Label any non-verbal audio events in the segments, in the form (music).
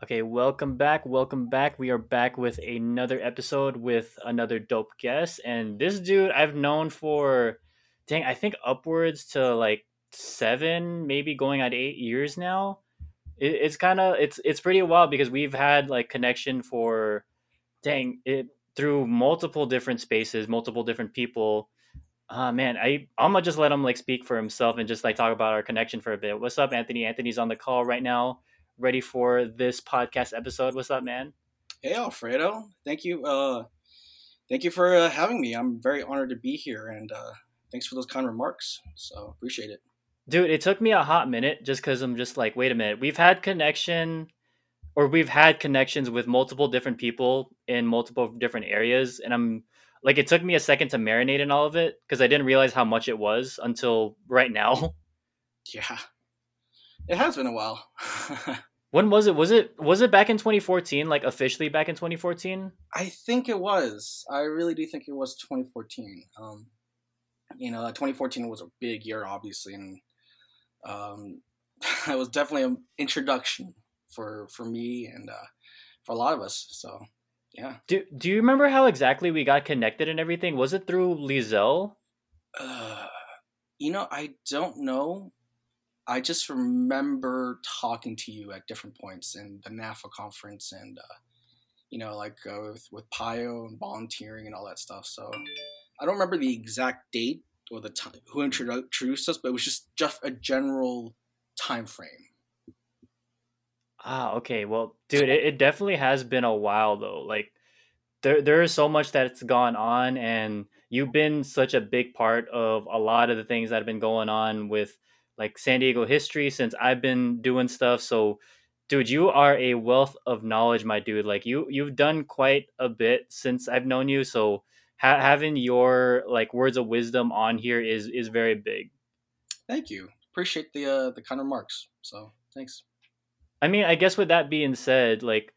Okay, welcome back. Welcome back. We are back with another episode with another dope guest. And this dude I've known for, dang, I think upwards to like seven, maybe going on eight years now. It, it's kind of it's it's pretty wild because we've had like connection for, dang, it through multiple different spaces, multiple different people. Ah man, I I'm gonna just let him like speak for himself and just like talk about our connection for a bit. What's up, Anthony? Anthony's on the call right now ready for this podcast episode. What's up, man? Hey, Alfredo. Thank you. Uh, thank you for uh, having me. I'm very honored to be here, and uh, thanks for those kind remarks. So appreciate it, dude. It took me a hot minute just because I'm just like, wait a minute. We've had connection, or we've had connections with multiple different people in multiple different areas, and I'm like, it took me a second to marinate in all of it because I didn't realize how much it was until right now. (laughs) Yeah, it has been a while. (laughs) When was it? Was it was it back in 2014? Like officially back in 2014? I think it was. I really do think it was 2014. Um, you know, 2014 was a big year, obviously, and um, (laughs) it was definitely an introduction for for me and uh, for a lot of us. So, yeah. Do Do you remember how exactly we got connected and everything? Was it through Lizelle? Uh, you know, I don't know. I just remember talking to you at different points in the NAFA conference and, uh, you know, like uh, with, with PIO and volunteering and all that stuff. So I don't remember the exact date or the time who introduced us, but it was just just a general time frame. Ah, okay. Well, dude, it, it definitely has been a while though. Like there there is so much that's gone on and you've been such a big part of a lot of the things that have been going on with like San Diego history since I've been doing stuff. So, dude, you are a wealth of knowledge, my dude. Like you, you've done quite a bit since I've known you. So, ha- having your like words of wisdom on here is is very big. Thank you. Appreciate the uh, the kind remarks. So, thanks. I mean, I guess with that being said, like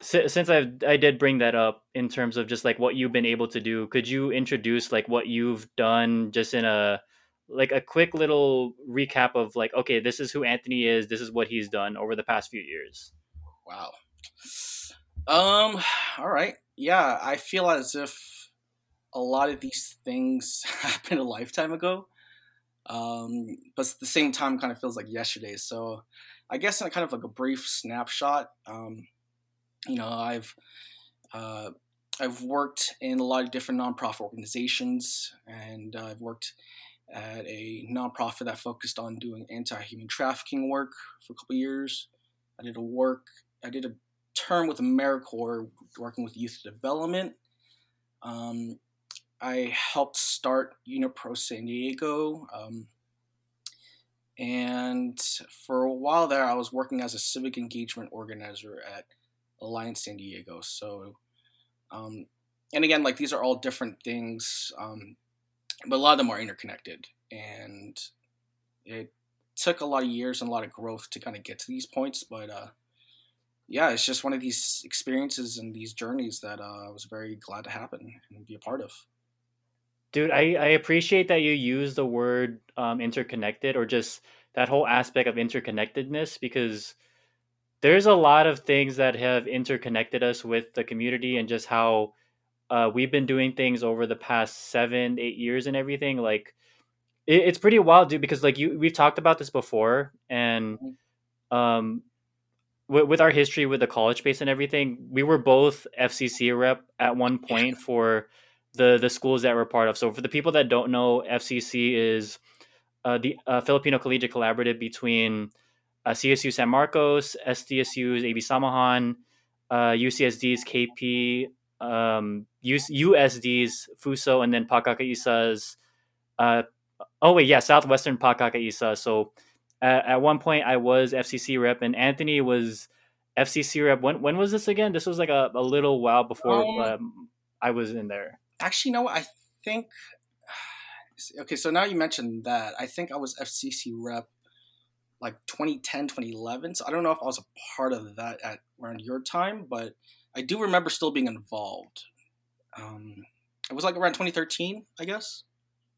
since I I did bring that up in terms of just like what you've been able to do, could you introduce like what you've done just in a like a quick little recap of like okay this is who anthony is this is what he's done over the past few years. Wow. Um all right. Yeah i feel as if a lot of these things (laughs) happened a lifetime ago. Um but at the same time kind of feels like yesterday. So i guess in kind of like a brief snapshot um you know i've uh I've worked in a lot of different nonprofit organizations, and uh, I've worked at a nonprofit that focused on doing anti-human trafficking work for a couple years. I did a work, I did a term with AmeriCorps working with youth development. Um, I helped start UniPro San Diego. Um, and for a while there, I was working as a civic engagement organizer at Alliance San Diego. So, um, and again, like these are all different things. Um, but a lot of them are interconnected and it took a lot of years and a lot of growth to kind of get to these points but uh, yeah it's just one of these experiences and these journeys that uh, i was very glad to happen and be a part of. Dude i, I appreciate that you use the word um, interconnected or just that whole aspect of interconnectedness because there's a lot of things that have interconnected us with the community and just how uh, we've been doing things over the past seven, eight years and everything. Like, it, it's pretty wild, dude. Because like you, we've talked about this before, and mm-hmm. um, with, with our history with the college space and everything, we were both FCC rep at one (laughs) point for the the schools that we're part of. So for the people that don't know, FCC is uh, the uh, Filipino Collegiate Collaborative between uh, CSU San Marcos, SDSU's AB Samahan, uh, UCSD's KP, um, USD's Fuso, and then Pagkakaisa's. Uh, oh wait, yeah, Southwestern Pagkakaisa. So at, at one point I was FCC rep, and Anthony was FCC rep. When when was this again? This was like a, a little while before um, um, I was in there. Actually, no, I think. (sighs) Okay, so now you mentioned that. I think I was FCC rep like 2010, 2011. So I don't know if I was a part of that at around your time, but I do remember still being involved. Um, it was like around 2013, I guess.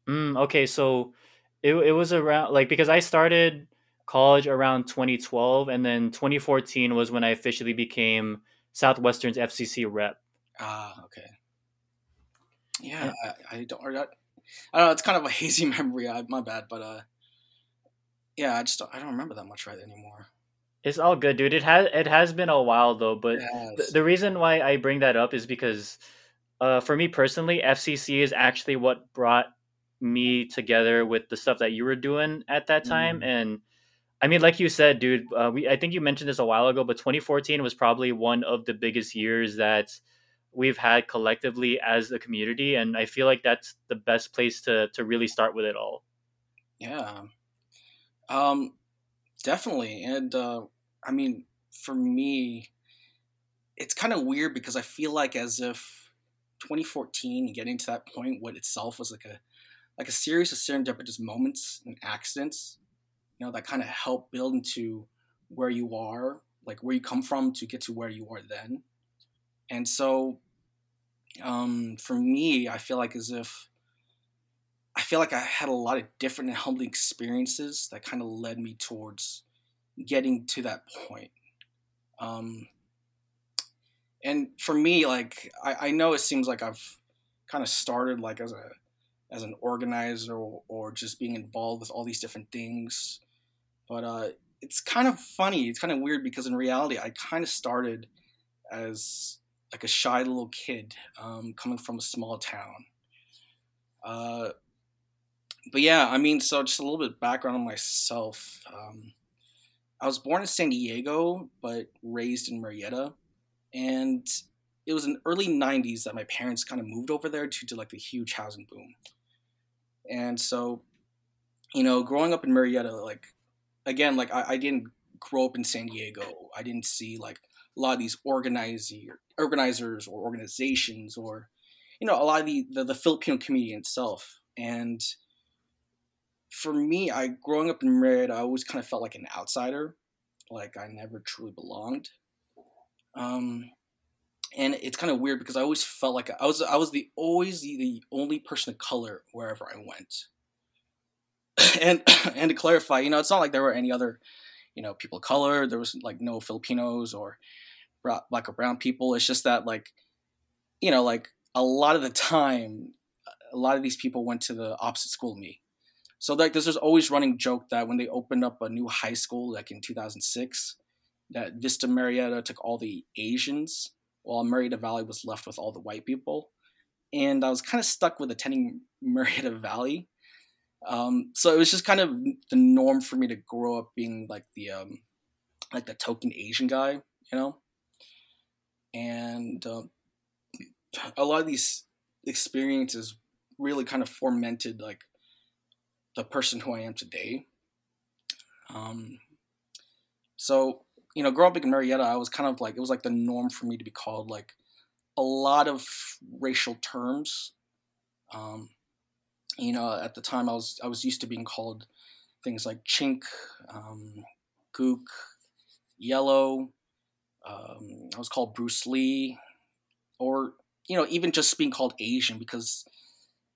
Mm, okay, so it it was around like because I started college around 2012, and then 2014 was when I officially became Southwestern's FCC rep. Ah, okay. Yeah, I, I don't. I don't know. It's kind of a (laughs) hazy memory. I, my bad, but uh, yeah, I just I don't remember that much right anymore. It's all good, dude. It has it has been a while though, but yes. th- the reason why I bring that up is because, uh, for me personally, FCC is actually what brought me together with the stuff that you were doing at that time, mm. and I mean, like you said, dude. Uh, we I think you mentioned this a while ago, but 2014 was probably one of the biggest years that we've had collectively as a community, and I feel like that's the best place to to really start with it all. Yeah, um, definitely. And uh, I mean, for me, it's kind of weird because I feel like as if 2014 and getting to that point, what itself was like a like a series of serendipitous moments and accidents, you know, that kind of help build into where you are, like where you come from to get to where you are then. And so, um, for me, I feel like as if I feel like I had a lot of different and humbling experiences that kind of led me towards getting to that point. Um, and for me, like I, I, know it seems like I've kind of started like as a as an organizer or, or just being involved with all these different things, but uh, it's kind of funny. It's kind of weird because in reality, I kind of started as like a shy little kid um, coming from a small town. Uh, but yeah, I mean, so just a little bit background on myself. Um, I was born in San Diego, but raised in Murrieta, and it was in the early '90s that my parents kind of moved over there due to like the huge housing boom. And so, you know, growing up in Murrieta, like again, like I, I didn't grow up in San Diego. I didn't see like a lot of these organizers or organizations or you know a lot of the the, the Filipino community itself and for me, I growing up in Murrieta, I always kind of felt like an outsider, like I never truly belonged. Um, and it's kind of weird because I always felt like I was I was the always the, the only person of color wherever I went. (coughs) and (coughs) and to clarify, you know, it's not like there were any other, you know, people of color. There was like no Filipinos or black or brown people. It's just that like, you know, like a lot of the time, a lot of these people went to the opposite school of me. So like this this always running joke that when they opened up a new high school like in 2006, that Vista Murrieta took all the Asians while Murrieta Valley was left with all the white people. And I was kind of stuck with attending (laughs) Murrieta Valley. Um, so it was just kind of the norm for me to grow up being like the um, like the token Asian guy, you know. And um, a lot of these experiences really kind of fomented like the person who I am today. Um, so you know, growing up in Murrieta, I was kind of like it was like the norm for me to be called like a lot of racial terms. Um, you know, at the time I was I was used to being called things like chink, um, gook, yellow. Um, I was called Bruce Lee, or you know, even just being called Asian because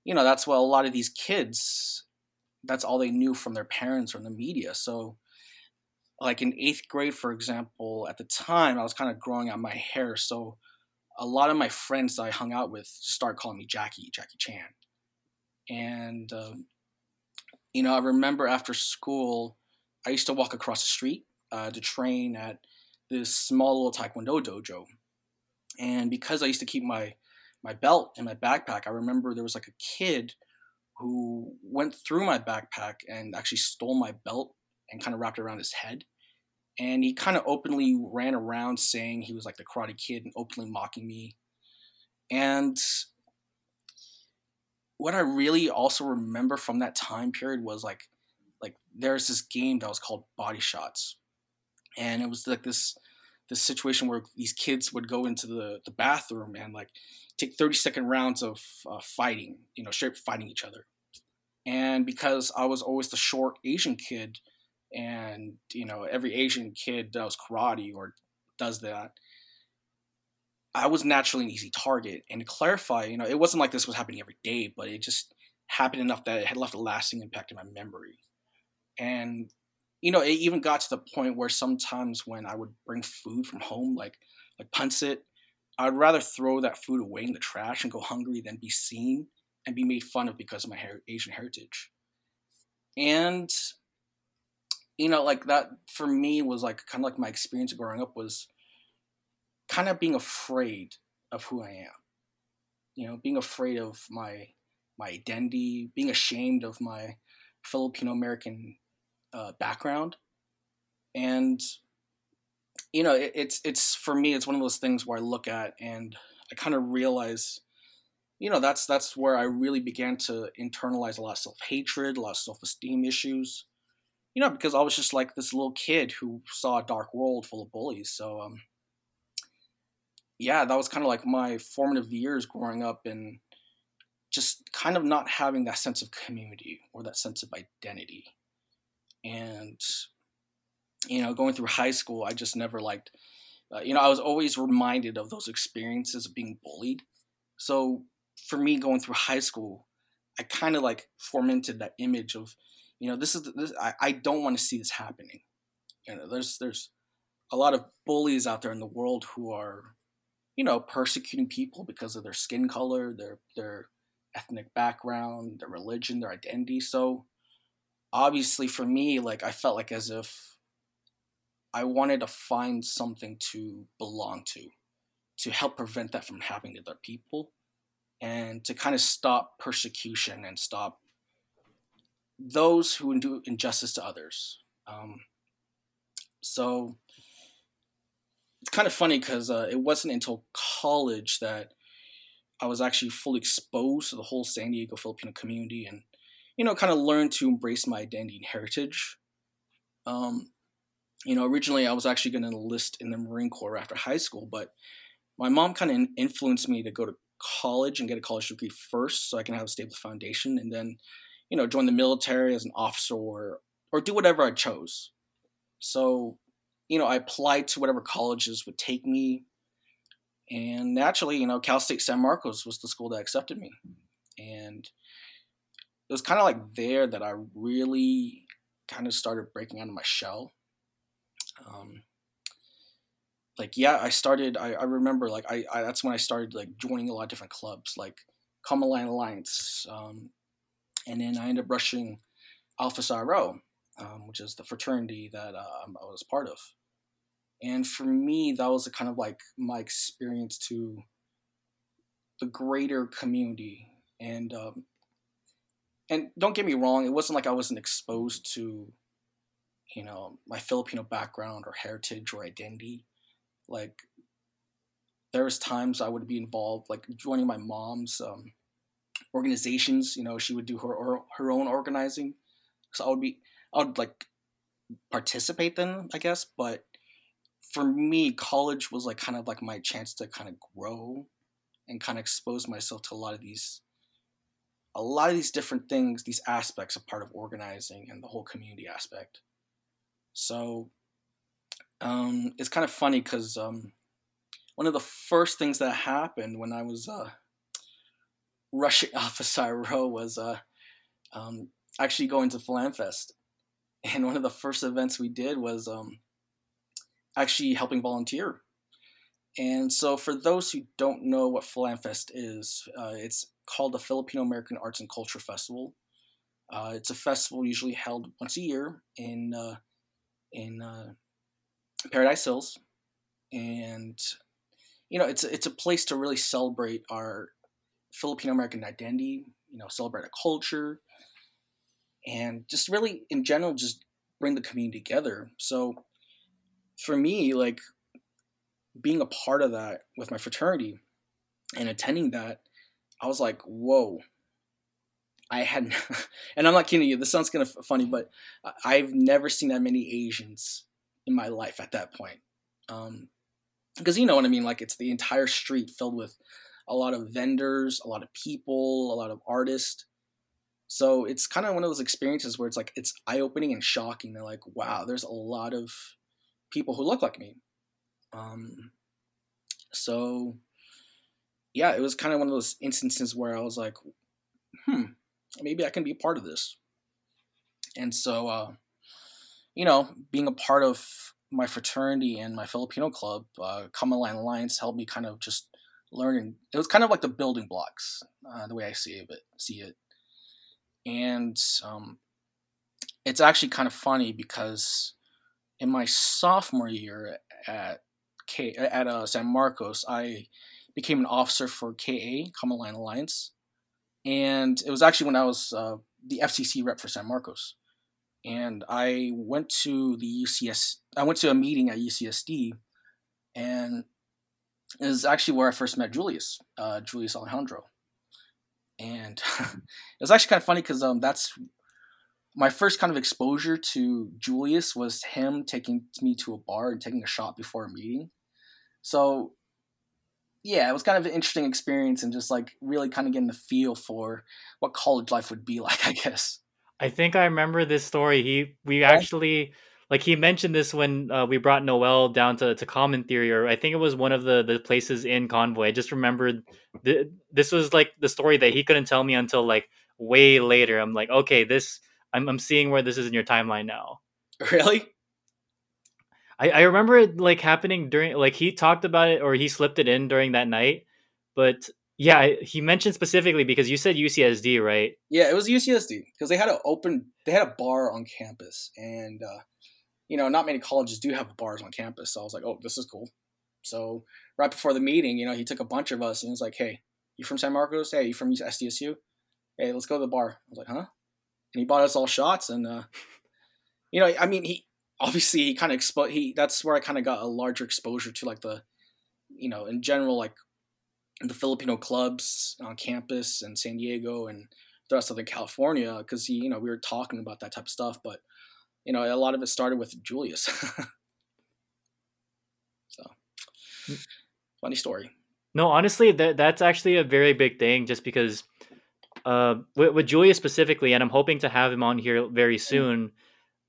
you know that's what a lot of these kids that's all they knew from their parents or the media. So, like in eighth grade, for example, at the time I was kind of growing out my hair, so a lot of my friends that I hung out with started calling me Jackie, Jackie Chan, and um, you know I remember after school I used to walk across the street uh, to train at this small little Taekwondo dojo, and because I used to keep my my belt in my backpack, I remember there was like a kid who went through my backpack and actually stole my belt and kind of wrapped it around his head. And he kind of openly ran around saying he was like the karate kid and openly mocking me. And what I really also remember from that time period was like like there's this game that was called Body Shots. And it was like this this situation where these kids would go into the, the bathroom and like take 30 second rounds of uh, fighting, you know, straight fighting each other. And because I was always the short Asian kid, and you know, every Asian kid does karate or does that, I was naturally an easy target. And to clarify, you know, it wasn't like this was happening every day, but it just happened enough that it had left a lasting impact in my memory. And you know, it even got to the point where sometimes when I would bring food from home, like like pancit, I'd rather throw that food away in the trash and go hungry than be seen and be made fun of because of my her- Asian heritage. And you know, like that for me was like kind of like my experience growing up was kind of being afraid of who I am. You know, being afraid of my my identity, being ashamed of my Filipino American uh, background, and you know, it, it's it's for me, it's one of those things where I look at and I kind of realize, you know, that's that's where I really began to internalize a lot of self hatred, a lot of self esteem issues, you know, because I was just like this little kid who saw a dark world full of bullies. So, um, yeah, that was kind of like my formative years growing up and just kind of not having that sense of community or that sense of identity. And, you know, going through high school, I just never liked, uh, you know, I was always reminded of those experiences of being bullied. So for me, going through high school, I kind of like fomented that image of, you know, this is, this, I, I don't want to see this happening. You know, there's, there's a lot of bullies out there in the world who are, you know, persecuting people because of their skin color, their, their, ethnic background, their religion, their identity. So obviously for me, like I felt like as if I wanted to find something to belong to, to help prevent that from happening to other people, and to kind of stop persecution and stop those who do injustice to others. Um, so it's kind of funny because uh, it wasn't until college that I was actually fully exposed to the whole San Diego Filipino community and, you know, kind of learned to embrace my identity and heritage. Um, you know, originally I was actually going to enlist in the Marine Corps after high school, but my mom kind of influenced me to go to college and get a college degree first so I can have a stable foundation and then, you know, join the military as an officer or, or do whatever I chose. So, you know, I applied to whatever colleges would take me and naturally, you know, Cal State San Marcos was the school that accepted me. And it was kind of like there that I really kind of started breaking out of my shell. Um, like, yeah, I started, I, I remember, like, I, I, that's when I started, like, joining a lot of different clubs, like Kamalayan Alliance. Um, and then I ended up rushing Alpha Psi Rho, um, which is the fraternity that uh, I was part of. And for me, that was a kind of like my experience to the greater community. And um, and don't get me wrong, it wasn't like I wasn't exposed to, you know, my Filipino background or heritage or identity. Like there was times I would be involved, like joining my mom's um, organizations. You know, she would do her her own organizing, so I would be I would like participate then, I guess, but for me, college was like kind of like my chance to kind of grow and kind of expose myself to a lot of these a lot of these different things, these aspects of part of organizing and the whole community aspect. So um, it's kind of funny because um, one of the first things that happened when I was uh, rushing (laughs) Alpha Psi Rho was uh, um, actually going to FilAmFest. And one of the first events we did was um, actually helping volunteer. And so, for those who don't know what FilAmFest is, uh, it's called the Filipino American Arts and Culture Festival. Uh, it's a festival usually held once a year in uh, in uh, Paradise Hills, and you know it's it's a place to really celebrate our Filipino American identity. You know, celebrate our culture, and just really in general, just bring the community together. So for me, like being a part of that with my fraternity and attending that, I was like, whoa. I had, (laughs) and I'm not kidding you. This sounds kind of funny, but I've never seen that many Asians in my life at that point. Um, because you know what I mean. Like it's the entire street filled with a lot of vendors, a lot of people, a lot of artists. So it's kind of one of those experiences where it's like it's eye opening and shocking. They're like, wow, there's a lot of people who look like me. Um, so yeah, it was kind of one of those instances where I was like, hmm, maybe I can be a part of this. And so, uh, you know, being a part of my fraternity and my Filipino club, uh, Kamalayan Alliance, helped me kind of just learn. It was kind of like the building blocks, uh, the way I see it. See it, and um, it's actually kind of funny because in my sophomore year at K at uh, San Marcos, I became an officer for KA Kamalayan Alliance, and it was actually when I was uh, the FCC rep for San Marcos and I went to the UCS. I went to a meeting at UCSD, and it was actually where I first met Julius, uh, Julius Alejandro, and (laughs) it was actually kind of funny because um, that's my first kind of exposure to Julius was him taking me to a bar and taking a shot before a meeting. So, yeah, it was kind of an interesting experience and just like really kind of getting the feel for what college life would be (laughs) like, I guess. I think I remember this story. He we actually like he mentioned this when uh, we brought Noel down to, to Common Theory, or I think it was one of the, the places in Convoy. I just remembered th- this was like the story that he couldn't tell me until like way later. I'm like, okay, this I'm I'm seeing where this is in your timeline now. (laughs) Really? I, I remember it like happening during like he talked about it or he slipped it in during that night, but yeah, he mentioned specifically because you said UCSD, right? Yeah, it was UCSD because they had an open, they had a bar on campus, and uh, you know, not many colleges do have bars on campus. So I was like, oh, this is cool. So right before the meeting, you know, he took a bunch of us and he was like, hey, you from San Marcos? Hey, you from SDSU? Hey, let's go to the bar. I was like, huh? And he bought us all shots, and uh, you know, I mean, he obviously he kind of expo- he that's where I kind of got a larger exposure to like the, you know, in general like the Filipino clubs on campus in San Diego and throughout Southern California because he you know we were talking about that type of stuff, but you know a lot of it started with Julius. (laughs) so mm. funny story. No, honestly, that that's actually a very big thing. Just because uh, with, with Julius specifically, and I'm hoping to have him on here very mm. soon.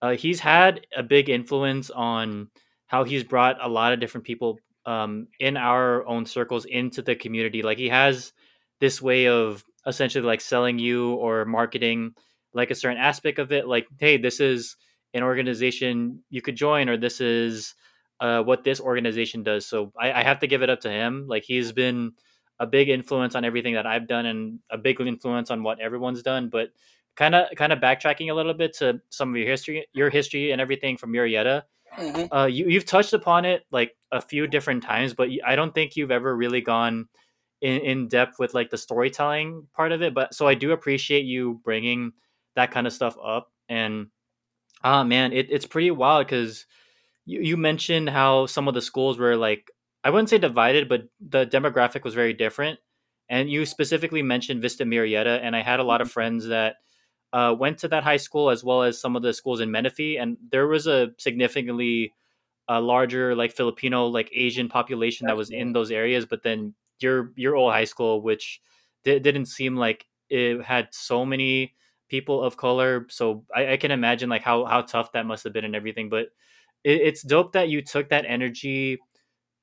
Uh, he's had a big influence on how he's brought a lot of different people um, in our own circles into the community. Like he has this way of essentially like selling you or marketing like a certain aspect of it. Like, hey, this is an organization you could join, or this is uh, what this organization does. So I, I have to give it up to him. Like he's been a big influence on everything that I've done and a big influence on what everyone's done. But kind of kind of backtracking a little bit to some of your history, your history and everything from Murrieta. Mm-hmm. Uh, you you've touched upon it like a few different times, but I don't think you've ever really gone in, in depth with like the storytelling part of it. But so I do appreciate you bringing that kind of stuff up. And ah, uh, man, it, it's pretty wild because you, you mentioned how some of the schools were like I wouldn't say divided, but the demographic was very different. And you specifically mentioned Vista Murrieta, and I had a lot of mm-hmm. friends that uh, went to that high school as well as some of the schools in Menifee, and there was a significantly uh, larger like Filipino like Asian population that was in those areas. But then your your old high school, which di- didn't seem like it had so many people of color, so I, I, can imagine like how how tough that must have been and everything. But it, it's dope that you took that energy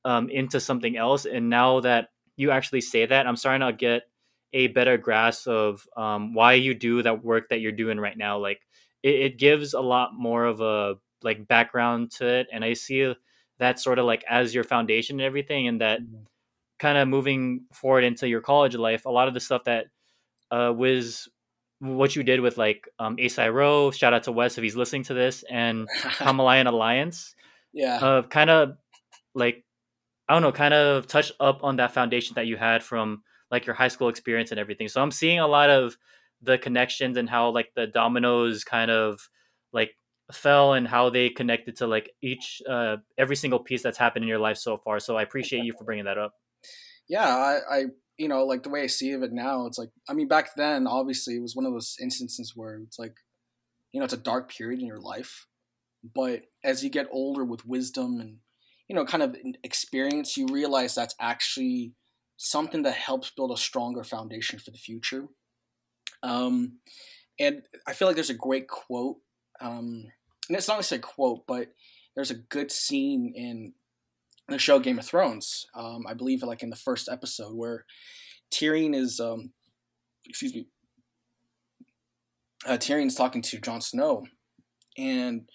um, into something else, and now that you actually say that, I'm starting to get a better grasp of um, why you do that work that you're doing right now. Like it, it, gives a lot more of a like background to it, and I see that sort of like as your foundation and everything, and that mm-hmm. kind of moving forward into your college life. A lot of the stuff that uh, was what you did with like um, Asai Row. Shout out to Wes if he's listening to this, and (laughs) Kamalayan Alliance. Yeah, uh, kind of like I don't know, kind of touch up on that foundation that you had from like your high school experience and everything. So I'm seeing a lot of the connections and how like the dominoes kind of like fell and how they connected to like each uh every single piece that's happened in your life so far. So I appreciate you for bringing that up. Yeah, I, I you know like the way I see it now, it's like I mean back then obviously it was one of those instances where it's like you know it's a dark period in your life, but as you get older with wisdom and you know kind of experience, you realize that's actually something that helps build a stronger foundation for the future. Um, and I feel like there's a great quote, um, and it's not necessarily a quote, but there's a good scene in the show Game of Thrones. Um, I believe, like in the first episode, where Tyrion is, um, excuse me, uh, Tyrion's talking to Jon Snow, and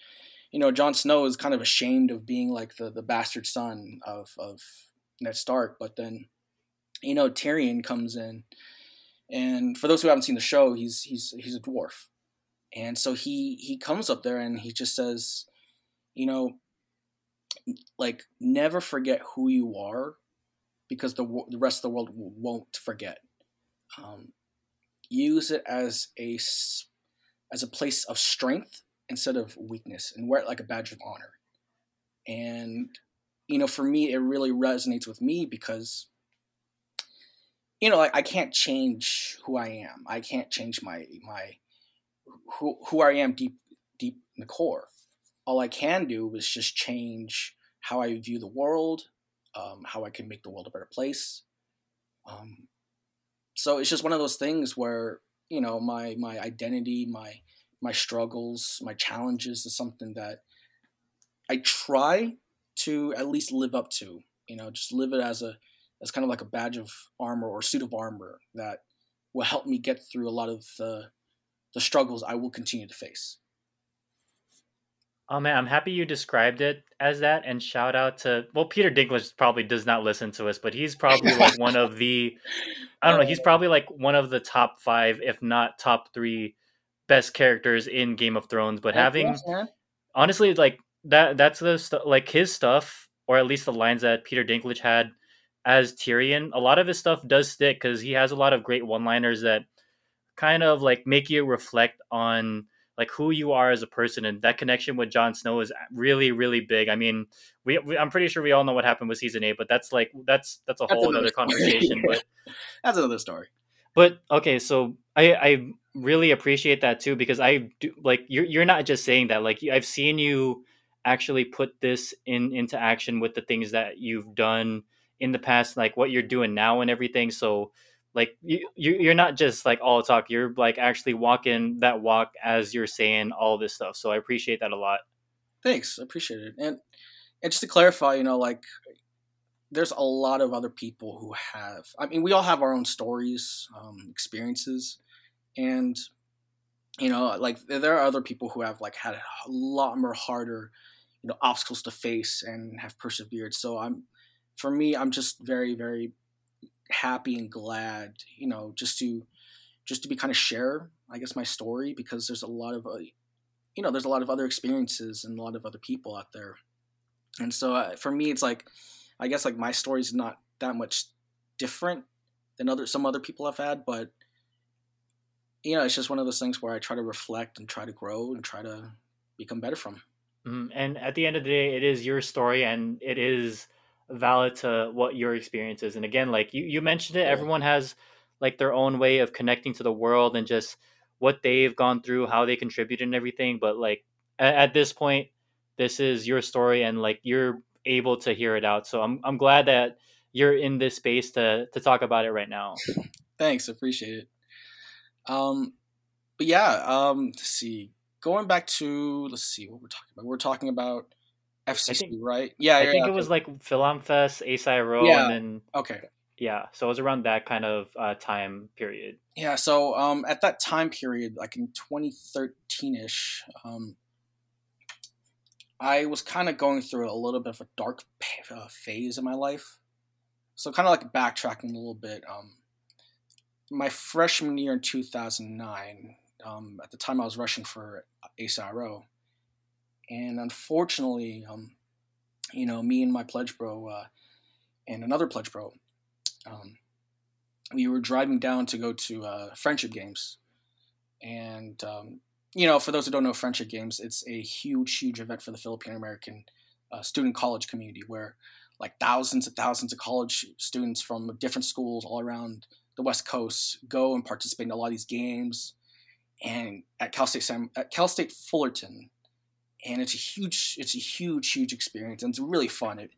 you know, Jon Snow is kind of ashamed of being like the the bastard son of of Ned Stark, but then you know Tyrion comes in, and for those who haven't seen the show, he's he's he's a dwarf, and so he he comes up there and he just says, you know, like never forget who you are, because the the rest of the world won't forget. Um, use it as a as a place of strength instead of weakness and wear it like a badge of honor. And, you know, for me, it really resonates with me because, you know, I, I can't change who I am. I can't change my, my, who, who I am deep, deep in the core. All I can do is just change how I view the world, um, how I can make the world a better place. Um, so it's just one of those things where, you know, my, my identity, my, my struggles, my challenges is something that I try to at least live up to. You know, just live it as a as kind of like a badge of armor or suit of armor that will help me get through a lot of the the struggles I will continue to face. Oh man, I'm happy you described it as that. And shout out to well, Peter Dinklage probably does not listen to us, but he's probably like one of the I don't know, he's (laughs) probably like one of the top five, if not top three best characters in Game of Thrones, but having honestly like that that's the st- like his stuff or at least the lines that Peter Dinklage had as Tyrion, a lot of his stuff does stick cuz he has a lot of great one-liners that kind of like make you reflect on like who you are as a person and that connection with Jon Snow is really really big. I mean, we, we, I'm pretty sure we all know what happened with season 8, but that's like that's that's a that's whole other conversation, but (laughs) that's another story. But okay, so I I really appreciate that too because I do like you're you're not just saying that like I've seen you actually put this in into action with the things that you've done in the past like what you're doing now and everything so like you you're not just like all talk you're like actually walking that walk as you're saying all this stuff so I appreciate that a lot. Thanks I appreciate it and and just to clarify you know like there's a lot of other people who have i mean we all have our own stories um, experiences and you know like there are other people who have like had a lot more harder you know obstacles to face and have persevered so i'm for me i'm just very very happy and glad you know just to just to be kind of share i guess my story because there's a lot of uh, you know there's a lot of other experiences and a lot of other people out there and so uh, for me it's like i guess like my story is not that much different than other some other people have had but you know, it's just one of those things where I try to reflect and try to grow and try to become better from. Mm-hmm. And at the end of the day, it is your story and it is valid to what your experience is. And again, like you, you mentioned it, yeah. everyone has like their own way of connecting to the world and just what they've gone through, how they contribute and everything. But like at, at this point, this is your story and like you're able to hear it out. So I'm, I'm glad that you're in this space to, to talk about it right now. (laughs) Thanks. Appreciate it. Um, but yeah, um, let's see. Going back to let's see what we're talking about. We're talking about FCC, think, right? Yeah, I yeah, think yeah, it was like FilAmFest, ASI yeah. and then okay, yeah. So it was around that kind of uh, time period. Yeah. So um, at that time period, like in 2013 ish, um, I was kind of going through a little bit of a dark uh, phase in my life. So kind of like backtracking a little bit. Um, my freshman year in 2009, um, at the time I was rushing for ASIRO, and unfortunately, um, you know, me and my pledge bro uh, and another pledge bro, um, we were driving down to go to uh, friendship games, and um, you know, for those who don't know friendship games, it's a huge, huge event for the Filipino American uh, student college community where like thousands and thousands of college students from different schools all around the West Coast go and participate in a lot of these games, and at Cal State at Cal State Fullerton, and it's a huge it's a huge huge experience and it's really fun. It,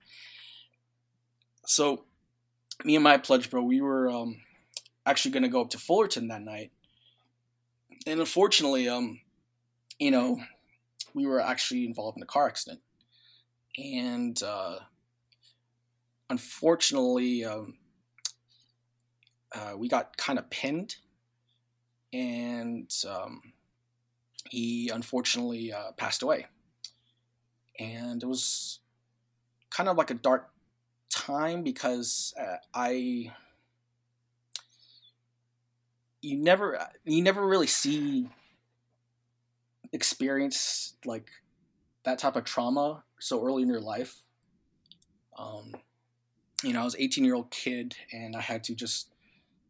so, me and my pledge bro, we were um, actually going to go up to Fullerton that night, and unfortunately, um, you know, we were actually involved in a car accident, and uh, unfortunately, um, uh, we got kind of pinned, and um, he unfortunately uh, passed away. and it was kind of like a dark time because uh, I you never you never really see experience like that type of trauma so early in your life. Um, you know, I was 18 year old kid and I had to just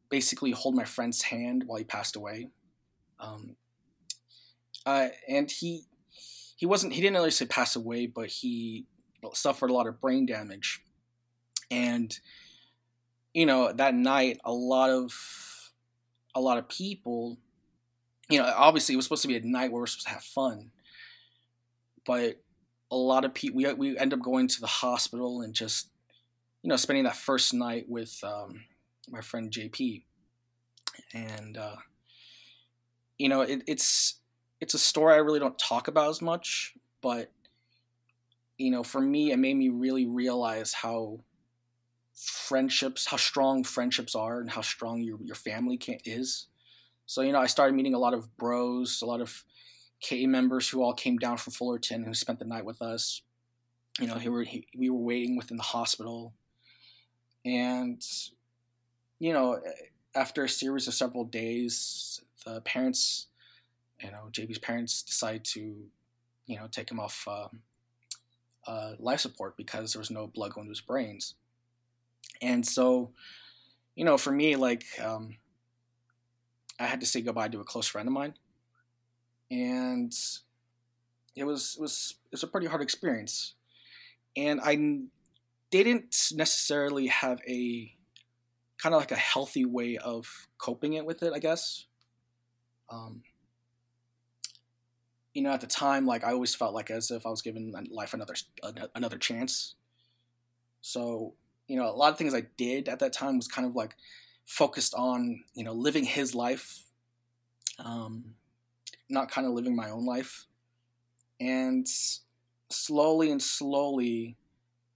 basically hold my friend's hand while he passed away. Um, uh, and he he wasn't he didn't say pass away, but he suffered a lot of brain damage. And you know, that night a lot of a lot of people you know, obviously it was supposed to be a night where we're supposed to have fun. But a lot of people we we end up going to the hospital and just you know spending that first night with um, my friend JP, and uh, you know it, it's it's a story I really don't talk about as much, but you know for me it made me really realize how friendships, how strong friendships are, and how strong your your family can is. So you know I started meeting a lot of bros, a lot of K members who all came down from Fullerton who spent the night with us. You know, he were, he, we were waiting within the hospital, and you know, after a series of several days, the parents, you know, JP's parents decided to, you know, take him off uh, uh, life support because there was no blood going to his brains, and so, you know, for me, like, um, I had to say goodbye to a close friend of mine. And it was it was it was a pretty hard experience, and I didn't necessarily have a kind of like a healthy way of coping it with it, I guess. Um, you know, at the time, like I always felt like as if I was giving life another another chance. So, you know, a lot of things I did at that time was kind of like focused on, you know, living his life, um, not kind of living my own life. And slowly and slowly,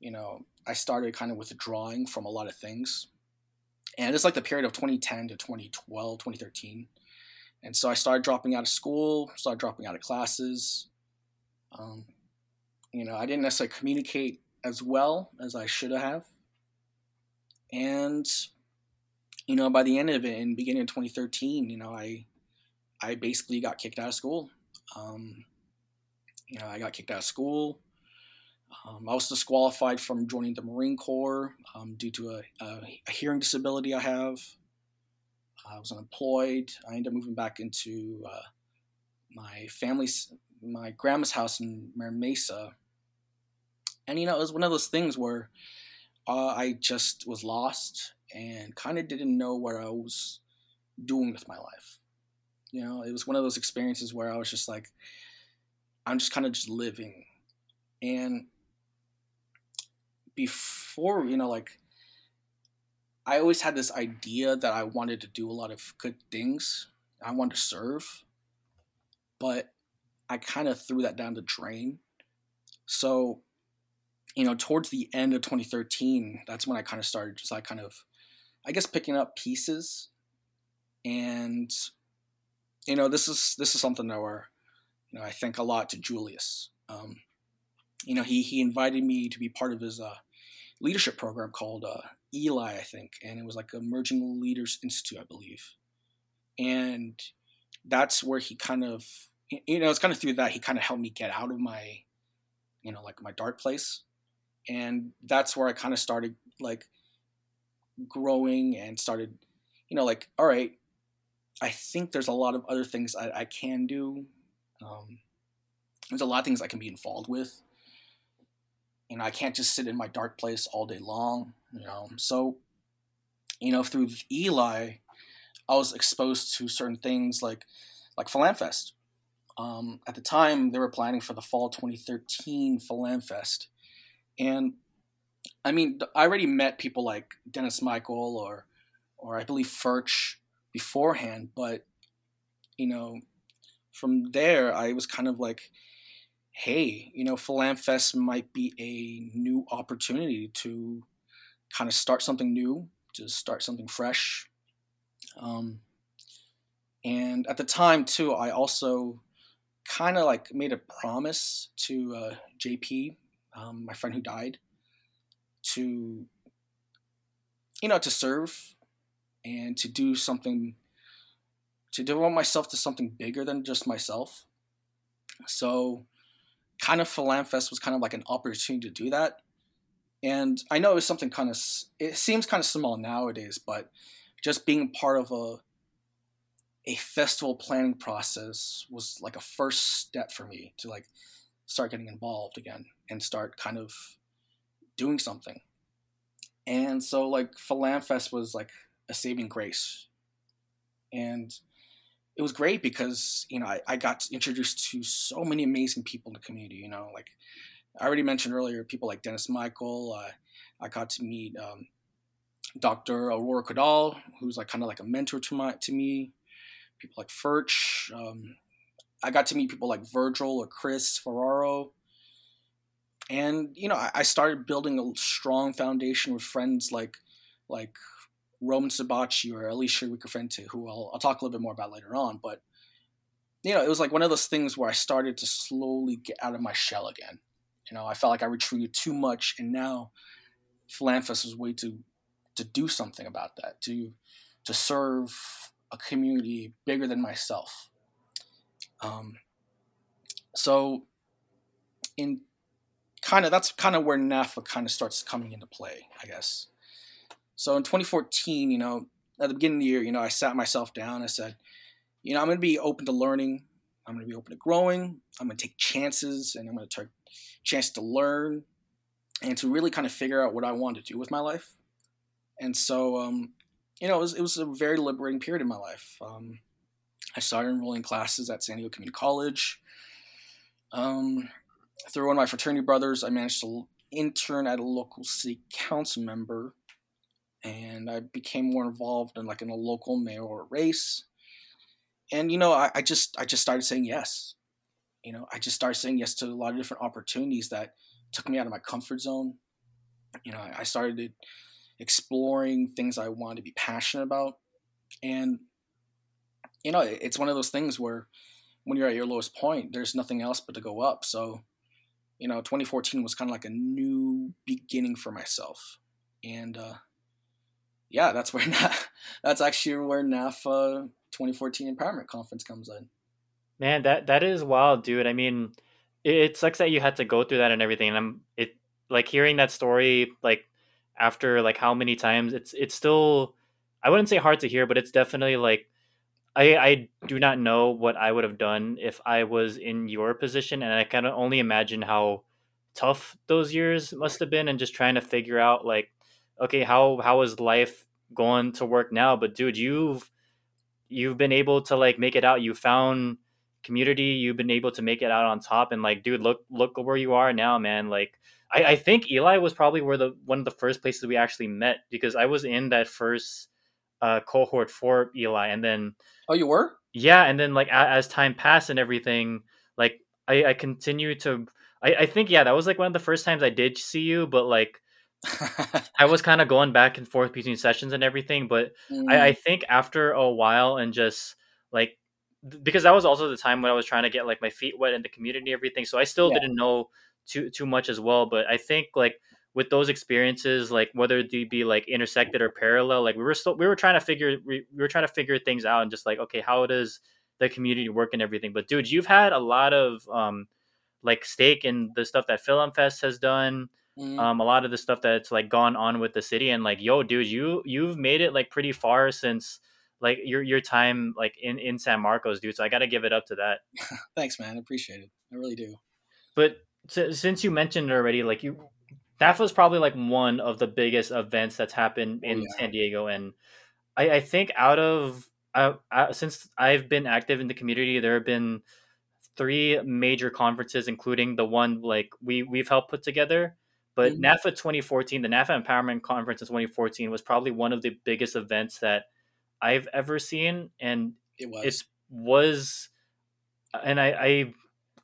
you know, I started kind of withdrawing from a lot of things. And it's like the period of 2010 to 2012, 2013. And so I started dropping out of school, started dropping out of classes. Um, you know, I didn't necessarily communicate as well as I should have. And, you know, by the end of it, in beginning of 2013, you know, I I basically got kicked out of school. Um, you know, I got kicked out of school. Um, I was disqualified from joining the Marine Corps um, due to a, a, a, hearing disability I have. I was unemployed. I ended up moving back into uh, my family's, my grandma's house in Mesa. And, you know, it was one of those things where uh, I just was lost and kind of didn't know what I was doing with my life. You know, it was one of those experiences where I was just like, I'm just kind of just living. And before, you know, like, I always had this idea that I wanted to do a lot of good things. I wanted to serve, but I kind of threw that down the drain. So, you know, towards the end of 2013, that's when I kind of started just like kind of, I guess, picking up pieces and you know, this is this is something that where, you know, I think a lot to Julius. Um, you know, he he invited me to be part of his uh, leadership program called uh, Eli, I think, and it was like Emerging Leaders Institute, I believe. And that's where he kind of, you know, it's kind of through that he kind of helped me get out of my, you know, like my dark place, and that's where I kind of started like growing and started, you know, like all right, I think there's a lot of other things I, I can do. Um, there's a lot of things I can be involved with. You know, I can't just sit in my dark place all day long. You know, so you know through Eli, I was exposed to certain things like like FilAmFest. Um, at the time, they were planning for the fall 2013 FilAmFest, and I mean, I already met people like Dennis Michael or or I believe Furch beforehand, but you know, from there I was kind of like, hey, you know, FilAmFest might be a new opportunity to kind of start something new, to start something fresh. Um, and at the time too, I also kind of like made a promise to uh, JP, um, my friend who died, to you know to serve and to do something to devote myself to something bigger than just myself. So, kind of FilAmFest was kind of like an opportunity to do that. And I know it was something kind of, it seems kind of small nowadays, but just being part of a, a festival planning process was like a first step for me to like start getting involved again and start kind of doing something. And so like FilAmFest was like a saving grace. And it was great because you know I, I got introduced to so many amazing people in the community. You know, like I already mentioned earlier, people like Dennis Michael. Uh, I got to meet um, Dr. Aurora Cudal, who's like kind of like a mentor to my to me. People like Furch. Um, I got to meet people like Virgil or Chris Ferraro. And you know, I, I started building a strong foundation with friends like like Roman Sabachi or Alicia Ricafrente, who I'll, I'll talk a little bit more about later on. But you know, it was like one of those things where I started to slowly get out of my shell again. You know, I felt like I retreated too much, and now FilAmFest was way to to do something about that, to to serve a community bigger than myself. Um, so, in kind of that's kind of where NAFA kind of starts coming into play, I guess. So in 2014, you know, at the beginning of the year, you know, I sat myself down. I said, you know, I'm going to be open to learning. I'm going to be open to growing. I'm going to take chances, and I'm going to take chance to learn and to really kind of figure out what I want to do with my life. And so, um, you know, it was, it was a very liberating period in my life. Um, I started enrolling classes at San Diego Community College. Um, through one of my fraternity brothers, I managed to intern at a local city council member and I became more involved in like in a local mayoral race. And you know, I, I just I just started saying yes. You know, I just started saying yes to a lot of different opportunities that took me out of my comfort zone. You know, I started exploring things I wanted to be passionate about, and you know, it's one of those things where when you're at your lowest point, there's nothing else but to go up. So, you know, 2014 was kind of like a new beginning for myself, and uh, yeah, that's where (laughs) that's actually where NAFA 2014 Empowerment Conference comes in. Man, that that is wild, dude. I mean, it, it sucks that you had to go through that and everything. And I'm it like hearing that story like after like how many times it's it's still I wouldn't say hard to hear, but it's definitely like I I do not know what I would have done if I was in your position, and I can only imagine how tough those years must have been, and just trying to figure out like okay, how how is life going to work now? But dude, you've you've been able to like make it out. You found community. You've been able to make it out on top. And like, dude, look look where you are now, man. Like, I, I think Eli was probably where the one of the first places we actually met because I was in that first uh, cohort for Eli, and then oh, you were yeah, and then like as time passed and everything, like I, I continue to. I, I think yeah, that was like one of the first times I did see you, but like (laughs) I was kind of going back and forth between sessions and everything, but mm. I, I, mm. think after a while and just like because that was also the time when I was trying to get like my feet wet in the community and everything, so I still yeah. didn't know too too much as well. But I think like with those experiences, like whether they be like intersected or parallel, like we were still we were trying to figure we, we were trying to figure things out and just like okay, how does the community work and everything. But dude, you've had a lot of um like stake in the stuff that FilAmFest has done Mm-hmm. Um, a lot of the stuff that's like gone on with the city and like, yo, dude, you you've made it like pretty far since like your your time like in in San Marcos, dude. So I got to give it up to that. (laughs) Thanks, man. I appreciate it. I really do. But since you mentioned it already, like you, that was probably like one of the biggest events that's happened oh, in yeah. San Diego, and I, I think out of uh, uh, since I've been active in the community, there have been three major conferences, including the one like we we've helped put together. But mm-hmm. NAFA 2014, the NAFA Empowerment Conference in 2014 was probably one of the biggest events that I've ever seen, and it was. It was, and I, I,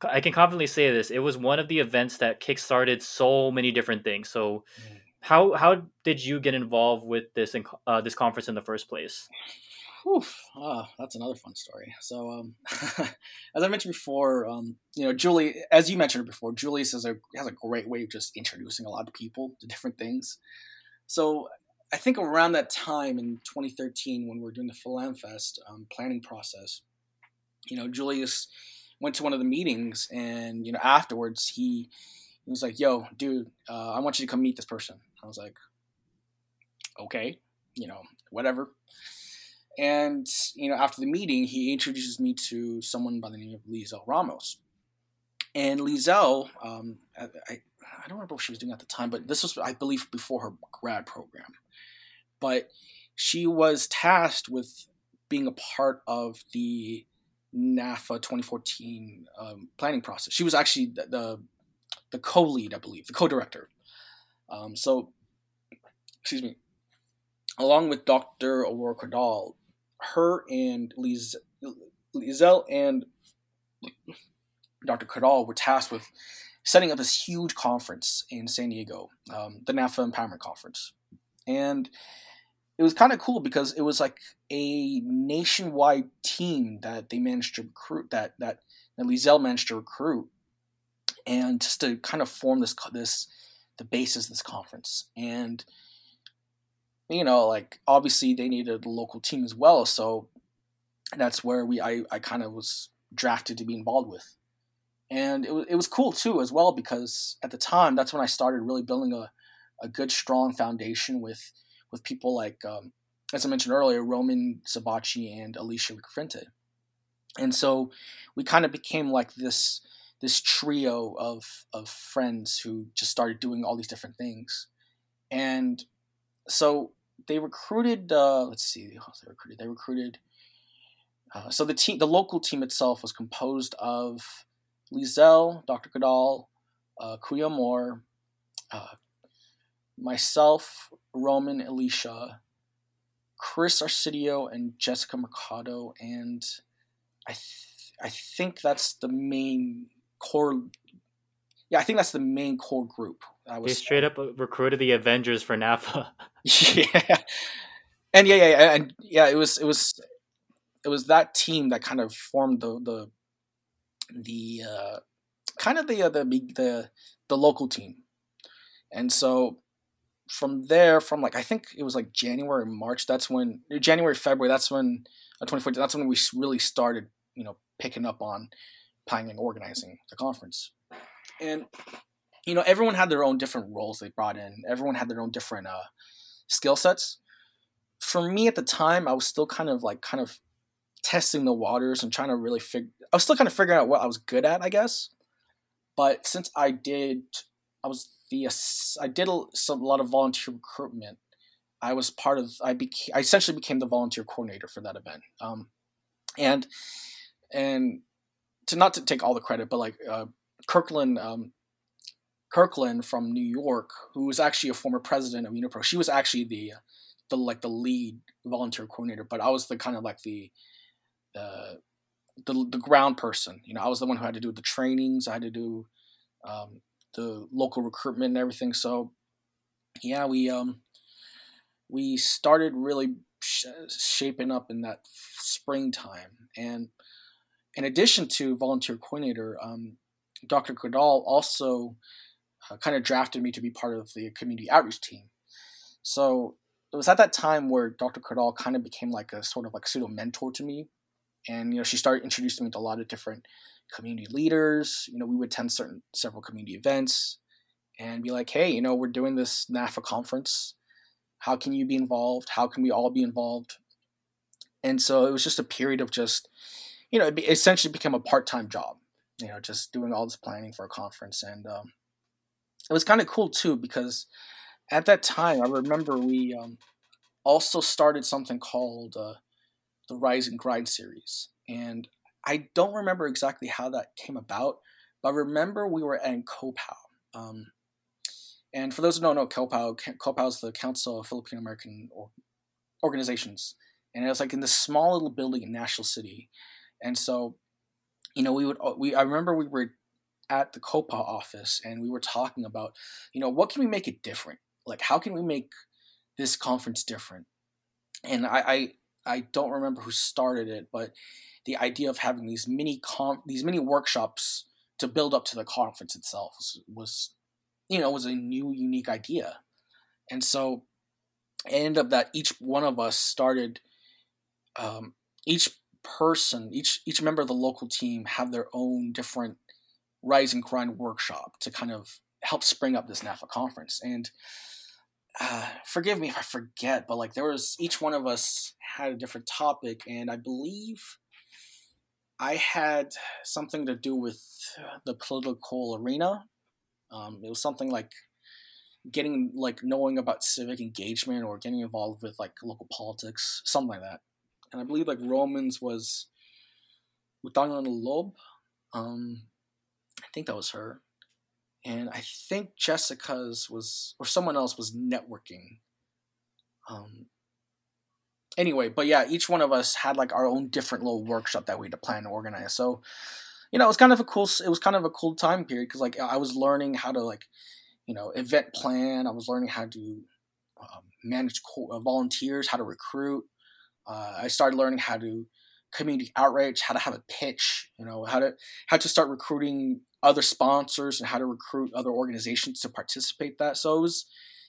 I can confidently say this: it was one of the events that kickstarted so many different things. So, mm. how how did you get involved with this uh, this conference in the first place? Whew, oh, that's another fun story. So, um, (laughs) as I mentioned before, um, you know, Julie, as you mentioned before, Julie has a has a great way of just introducing a lot of people to different things. So, I think around that time in 2013, when we were doing the FilAmFest um, planning process, you know, Julius went to one of the meetings, and you know, afterwards he he was like, "Yo, dude, uh, I want you to come meet this person." I was like, "Okay, you know, whatever." And you know, after the meeting, he introduces me to someone by the name of Lizelle Ramos. And Lizelle, um, I, I, I don't remember what she was doing at the time, but this was, I believe, before her grad program. But she was tasked with being a part of the NAFA 2014 um, planning process. She was actually the, the, the co-lead, I believe, the co-director. Um, so, excuse me, along with Dr. Aurora Cudal, her and Liz, Lizelle and Dr. Cudal were tasked with setting up this huge conference in San Diego, um, the NAFA Empowerment Conference. And it was kind of cool because it was like a nationwide team that they managed to recruit, that, that, that Lizelle managed to recruit, and just to kind of form this, this the basis of this conference. And you know, like obviously they needed a local team as well. So that's where we I, I kind of was drafted to be involved with. And it it was cool too as well because at the time that's when I started really building a, a good strong foundation with with people like um, as I mentioned earlier Roman Sabachi and Alicia Ricafrente. And so we kind of became like this this trio of of friends who just started doing all these different things. And so they recruited. Uh, let's see, they recruited. They recruited. Uh, so the team, the local team itself, was composed of Lizelle, Dr. Cudal, uh, Kuya Moore, uh, myself, Roman, Alicia, Chris Arcidio, and Jessica Mercado, and I, th- I think that's the main core. Yeah, I think that's the main core group. I was they straight up recruited the Avengers for NAFA. (laughs) yeah, and yeah, yeah, and yeah, it was it was it was that team that kind of formed the the the uh, kind of the, uh, the the the local team, and so from there, from like I think it was like January, March. That's when January, February. That's when uh, 2014. That's when we really started, you know, picking up on planning and organizing the conference, and you know, everyone had their own different roles they brought in. Everyone had their own different uh, skill sets. For me at the time, I was still kind of like kind of testing the waters and trying to really figure. I was still kind of figuring out what I was good at, I guess. But since I did, I was the I did a, some, a lot of volunteer recruitment. I was part of. I became. I essentially became the volunteer coordinator for that event. Um, and and to not to take all the credit, but like uh, Kirkland um, Kirkland from New York, who was actually a former president of Unipro. She was actually the the like the lead volunteer coordinator, but I was the kind of like the uh, the the ground person. You know, I was the one who had to do the trainings. I had to do um, the local recruitment and everything. So yeah, we um we started really sh- shaping up in that springtime, and in addition to volunteer coordinator, um, Dr. Cudal also uh, kind of drafted me to be part of the community outreach team. So it was at that time where Dr. Cudal kind of became like a sort of like pseudo mentor to me. And, you know, she started introducing me to a lot of different community leaders. You know, we would attend certain several community events and be like, hey, you know, we're doing this NAFA conference. How can you be involved? How can we all be involved? And so it was just a period of just, you know, it essentially became a part time job, you know, just doing all this planning for a conference. And um, it was kind of cool too because at that time I remember we um, also started something called uh, the Rise and Grind series, and I don't remember exactly how that came about, but I remember we were at COPAO. Um, and for those who don't know COPAO, COPAO is the Council of Filipino American Organizations, and it was like in this small little building in National City, and so you know we would uh, we I remember we were at the COPA office and we were talking about, you know, what can we make it different? Like, how can we make this conference different? And I, I I don't remember who started it, but the idea of having these mini com- these mini workshops to build up to the conference itself was, was you know was a new unique idea, and so it ended up that each one of us started um, each person each each member of the local team have their own different rise and grind workshop to kind of help spring up this NAFA conference and uh, forgive me if I forget, but like there was each one of us had a different topic, and I believe I had something to do with the political arena. Um, it was something like getting like knowing about civic engagement or getting involved with like local politics, something like that. And I believe like Romans was Utang na Loob. Um, I think that was her and I think Jessica's was or someone else was networking. Um. Anyway, but yeah, each one of us had like our own different little workshop that we had to plan and organize. So, you know, it was kind of a cool. It was kind of a cool time period because like I was learning how to like, you know, event plan. I was learning how to um, manage co- uh, volunteers, how to recruit. Uh, I started learning how to community outreach, how to have a pitch, you know, how to how to start recruiting other sponsors and how to recruit other organizations to participate that. So it was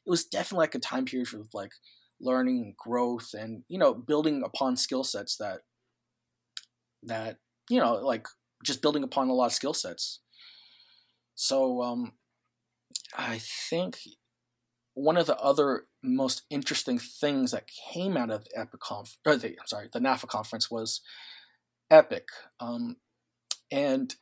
it was definitely like a time period for like learning and growth and you know building upon skill sets that that you know like just building upon a lot of skill sets. So um I think one of the other most interesting things that came out of the Epic conf- or the I'm sorry, the NAFA conference was Epic. Um, and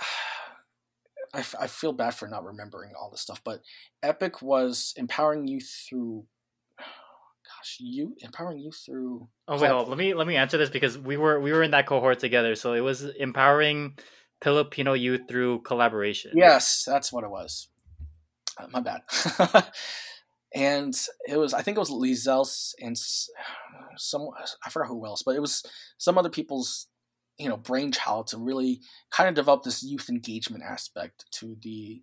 (sighs) I, I feel bad for not remembering all this stuff, but Epic was empowering you through (sighs) gosh, you empowering you through Oh wait, hold, let me let me answer this because we were we were in that cohort together. So it was empowering Filipino youth through collaboration. Yes, that's what it was. Uh, my bad. (laughs) and it was I think it was Lizelle and (sighs) some I forgot who else, but it was some other people's you know brainchild to really kind of develop this youth engagement aspect to the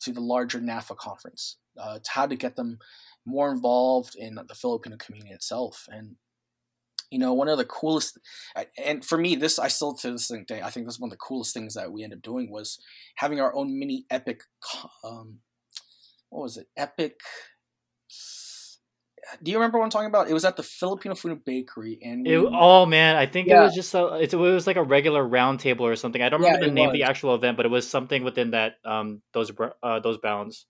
to the larger NAFA conference. Uh, to how to get them more involved in the Filipino community itself, and you know one of the coolest and for me this i still to this day i think this is one of the coolest things that we ended up doing was having our own mini epic um, what was it? Epic. Do you remember what I'm talking about? It was at the Filipino Food Bakery, and we, it, oh man, I think yeah. it was just a, it was like a regular round table or something. I don't remember yeah, the name was. of the actual event, but it was something within that um those uh, those bounds.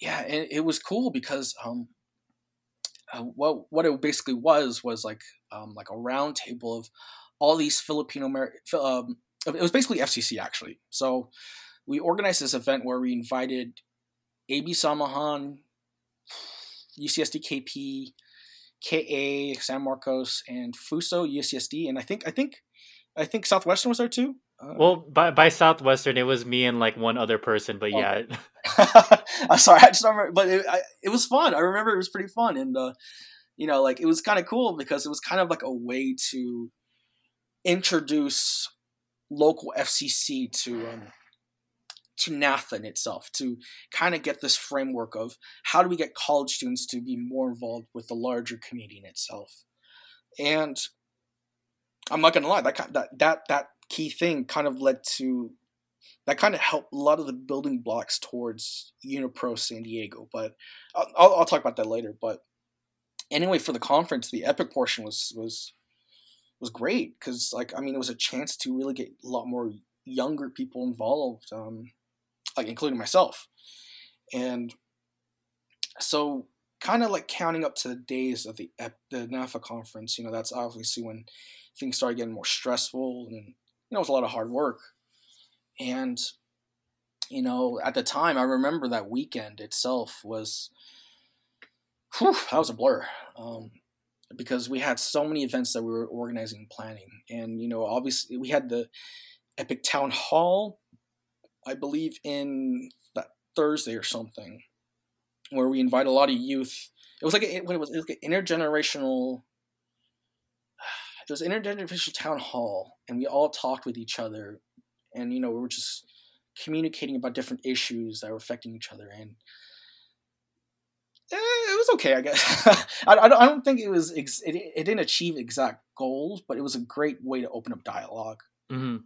Yeah, and it was cool because um, uh, what what it basically was was like um like a round table of all these Filipino um it was basically FCC actually. So we organized this event where we invited AB Samahan, UCSD KP, KA, San Marcos, and Fuso UCSD, and I think I think I think Southwestern was there too. Uh, well, by by Southwestern, it was me and like one other person, but yeah. (laughs) (laughs) I'm sorry, I just don't remember, but it, I, it was fun. I remember it was pretty fun, and uh, you know, like it was kind of cool because it was kind of like a way to introduce local FCC to um, to NAFA in itself to kind of get this framework of how do we get college students to be more involved with the larger community in itself. And I'm not gonna lie, that that that that key thing kind of led to that kind of helped a lot of the building blocks towards Unipro San Diego. But I'll, I'll talk about that later. But anyway, for the conference, the epic portion was was was great because like I mean it was a chance to really get a lot more younger people involved. Um, like including myself. And so kind of like counting up to the days of the the NAFA conference, you know, that's obviously when things started getting more stressful and you know, it was a lot of hard work. And you know, at the time I remember that weekend itself was whew, that was a blur. Um, because we had so many events that we were organizing and planning. And, you know, obviously we had the Epic Town Hall I believe in that Thursday or something, where we invite a lot of youth. It was like a, when it was, it was like an intergenerational. (sighs) It was intergenerational town hall, and we all talked with each other, and you know we were just communicating about different issues that were affecting each other, and eh, it was okay, I guess. (laughs) I, I, don't, I don't think it was ex- it, it didn't achieve exact goals, but it was a great way to open up dialog hmm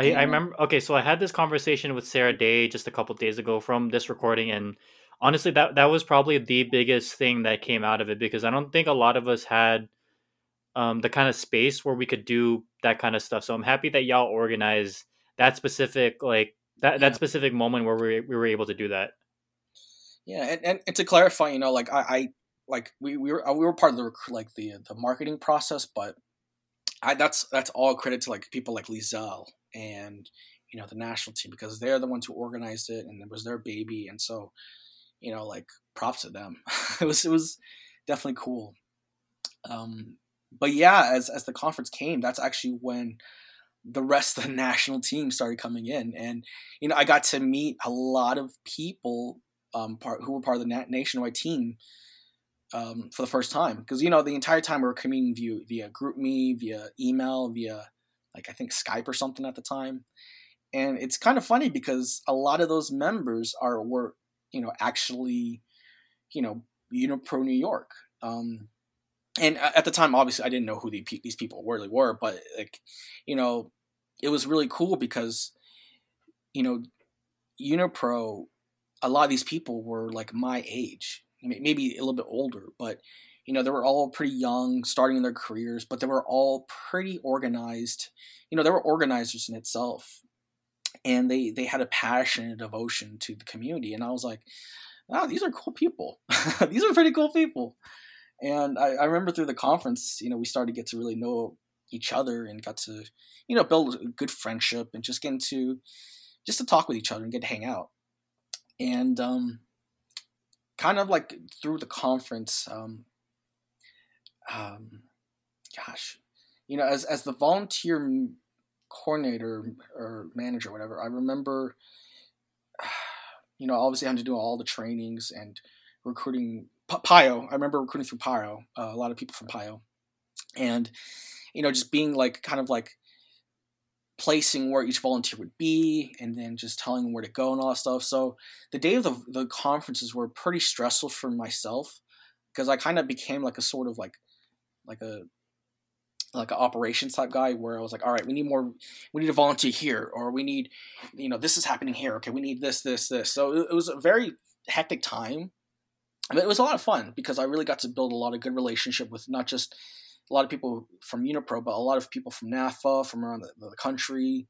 I, I remember. Okay, so I had this conversation with Sarah Day just a couple days ago from this recording, and honestly, that that was probably the biggest thing that came out of it because I don't think a lot of us had um, the kind of space where we could do that kind of stuff. So I'm happy that y'all organized that specific like that Yeah. that specific moment where we we were able to do that. Yeah, and, and, and to clarify, you know, like I, I like we, we were we were part of the like the the marketing process, but I that's that's all credit to like people like Lizelle and you know the national team because they're the ones who organized it and it was their baby, and so you know like props to them. (laughs) it was it was definitely cool. Um, but yeah, as as the conference came, that's actually when the rest of the (laughs) national team started coming in, and you know I got to meet a lot of people um, part who were part of the na- nationwide team um, for the first time because you know the entire time we were communicating via via GroupMe, via email, via like I think Skype or something at the time, and it's kind of funny because a lot of those members are were you know actually you know Unipro New York. Um, and at the time, obviously, I didn't know who the, these people really were, but like, you know, it was really cool because, you know, Unipro, a lot of these people were like my age, maybe a little bit older, but you know, they were all pretty young, starting their careers, but they were all pretty organized. You know, they were organizers in itself, and they they had a passion and devotion to the community. And I was like, wow, these are cool people. (laughs) these are pretty cool people. And I, I remember through the conference, you know, we started to get to really know each other and got to, you know, build a good friendship and just get into, just to talk with each other and get to hang out. And um, kind of like through the conference, um, um, gosh, you know, as as the volunteer coordinator or manager, or whatever, I remember, (sighs) you know, obviously having to do all the trainings and recruiting Pio. I remember recruiting through Pio, uh, a lot of people from Pio, and you know, just being like kind of like placing where each volunteer would be, and then just telling them where to go and all that stuff. So the day of the the conferences were pretty stressful for myself because I kind of became like a sort of like like a like an operations type guy where I was like, all right, we need more, we need a volunteer here, or we need, you know, this is happening here. Okay, we need this, this, this. So it, it was a very hectic time. But it was a lot of fun because I really got to build a lot of good relationship with not just a lot of people from Unipro, but a lot of people from NAFA, from around the, the country.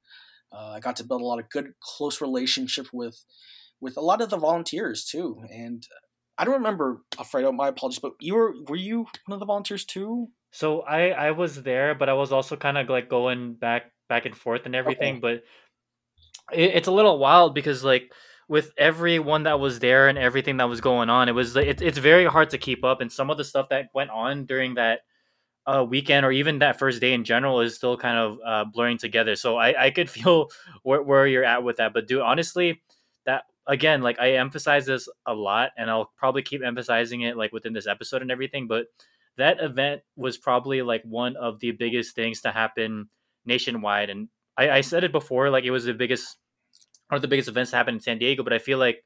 Uh, I got to build a lot of good, close relationship with with a lot of the volunteers too. And I don't remember, Alfredo. My apologies, but you were were you one of the volunteers too? So I I was there, but I was also kind of like going back back and forth and everything. But it, it's a little wild because like with everyone that was there and everything that was going on, it was it, it's very hard to keep up. And some of the stuff that went on during that uh, weekend or even that first day in general is still kind of uh, blurring together. So I I could (laughs) feel where where you're at with that. But dude, honestly, again, like I emphasize this a lot, and I'll probably keep emphasizing it like within this episode and everything. But that event was probably like one of the biggest things to happen nationwide. And I, I said it before, like it was the biggest one of the biggest events to happen in San Diego. But I feel like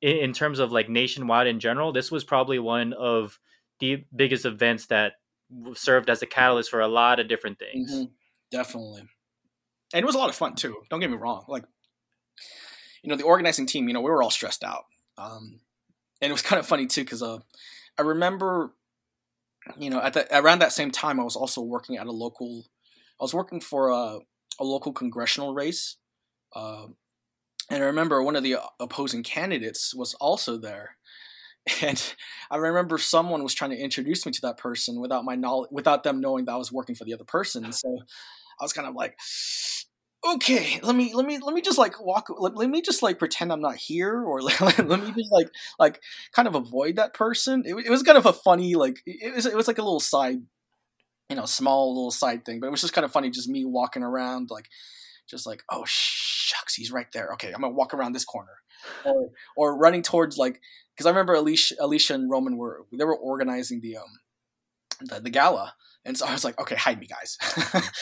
in, in terms of like nationwide in general, this was probably one of the biggest events that served as a catalyst for a lot of different things. Mhm, Definitely. And it was a lot of fun too. Don't get me wrong. Like, you know, the organizing team, you know, we were all stressed out. Um, and it was (laughs) kind of funny too, because uh, I remember, you know, at that around that same time, I was also working at a local. I was working for a, a local congressional race, uh, and I remember one of the opposing candidates was also there, (laughs) and I remember someone was trying to introduce me to that person without my knowledge, without them knowing that I was working for the other person. So I was kind of like, okay, let me let me let me just like walk. Let, let me just like pretend I'm not here, or let, (laughs) let me just like like kind of avoid that person. It, it was kind of a funny like it was it was like a little side, you know, small little side thing, but it was just kind of funny, just me walking around like just like oh shucks, he's right there. Okay, I'm gonna walk around this corner, or or running towards like because I remember Alicia, Alicia and Roman were they were organizing the um the, the gala, and so I was like, okay, hide me, guys.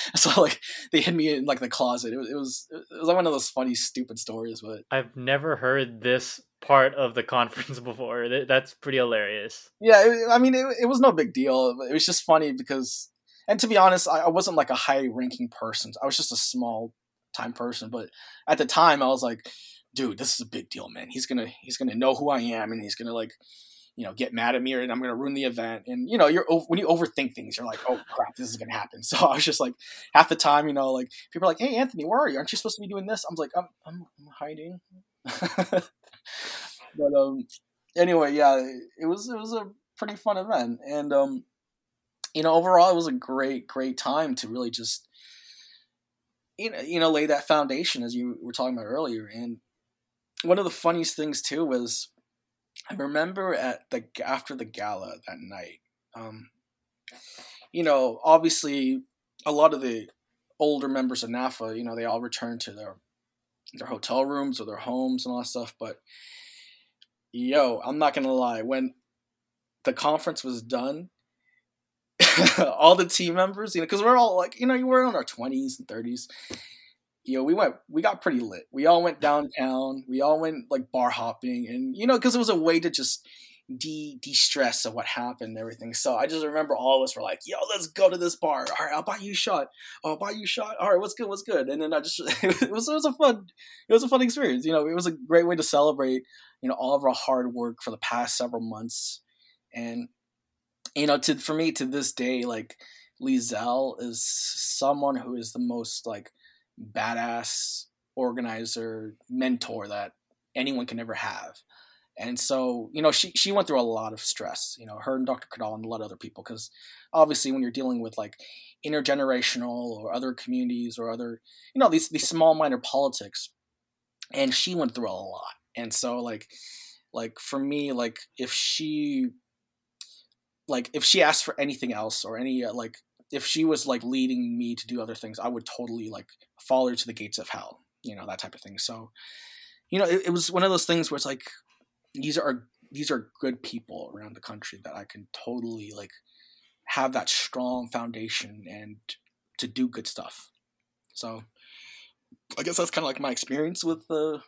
(laughs) so like they hid me in like the closet. It was it was it was like one of those funny stupid stories, but I've never heard this part of the (laughs) conference before. That's pretty hilarious. Yeah, it, I mean, it, it was no big deal. It was just funny because, and to be honest, I, I wasn't like a high ranking person. I was just a small time person. But at the time, I was like, dude, this is a big deal, man. He's gonna he's gonna know who I am, and he's gonna like you know get mad at me and i'm going to ruin the event. And you know you're when you overthink things you're like oh crap this is going to happen. (laughs) So i was just like half the time you know like people are like hey anthony where are you? Aren't you supposed to be doing this? I'm like i'm, I'm, I'm hiding. (laughs) But um anyway yeah it was it was a pretty fun event. And um you know overall it was a great great time to really just you know, you know lay that foundation as you were talking about earlier. And one of the funniest things too was I remember at the after the gala that night. Um, you know, obviously, a lot of the older members of NAFA, you know, they all returned to their their hotel rooms or their homes and all that stuff. But yo, I'm not gonna lie, when the conference was done, (laughs) all the team members, you know, because we're all like, you know, we're in our 20s and 30s, you know, we went, we got pretty lit. We all went downtown. We all went like bar hopping, and you know, because it was a way to just de de stress of what happened and everything. So I just remember all of us were like, "Yo, let's go to this bar. All right, I'll buy you a shot. I'll buy you a shot. All right, what's good? What's good?" And then I just (laughs) it was it was a fun it was a fun experience. You know, it was a great way to celebrate you know all of our hard work for the past several months, and you know, to for me to this day, like Lizelle is someone who is the most like badass organizer mentor that anyone can ever have. And so, you know, she, she went through a lot of stress, you know, her and Dr. Cudal and a lot of other people, because obviously when you're dealing with like intergenerational or other communities or other, you know, these, these small minor politics, and she went through a lot. And so like, like for me, like if she, like if she asked for anything else or any uh, like if she was like leading me to do other things, I would totally like follow her to the gates of hell, you know, that type of thing. So, you know, it, it was one of those things where it's like these are these are good people around the country that I can totally like have that strong foundation and to do good stuff. So, I guess that's kind of like my experience with the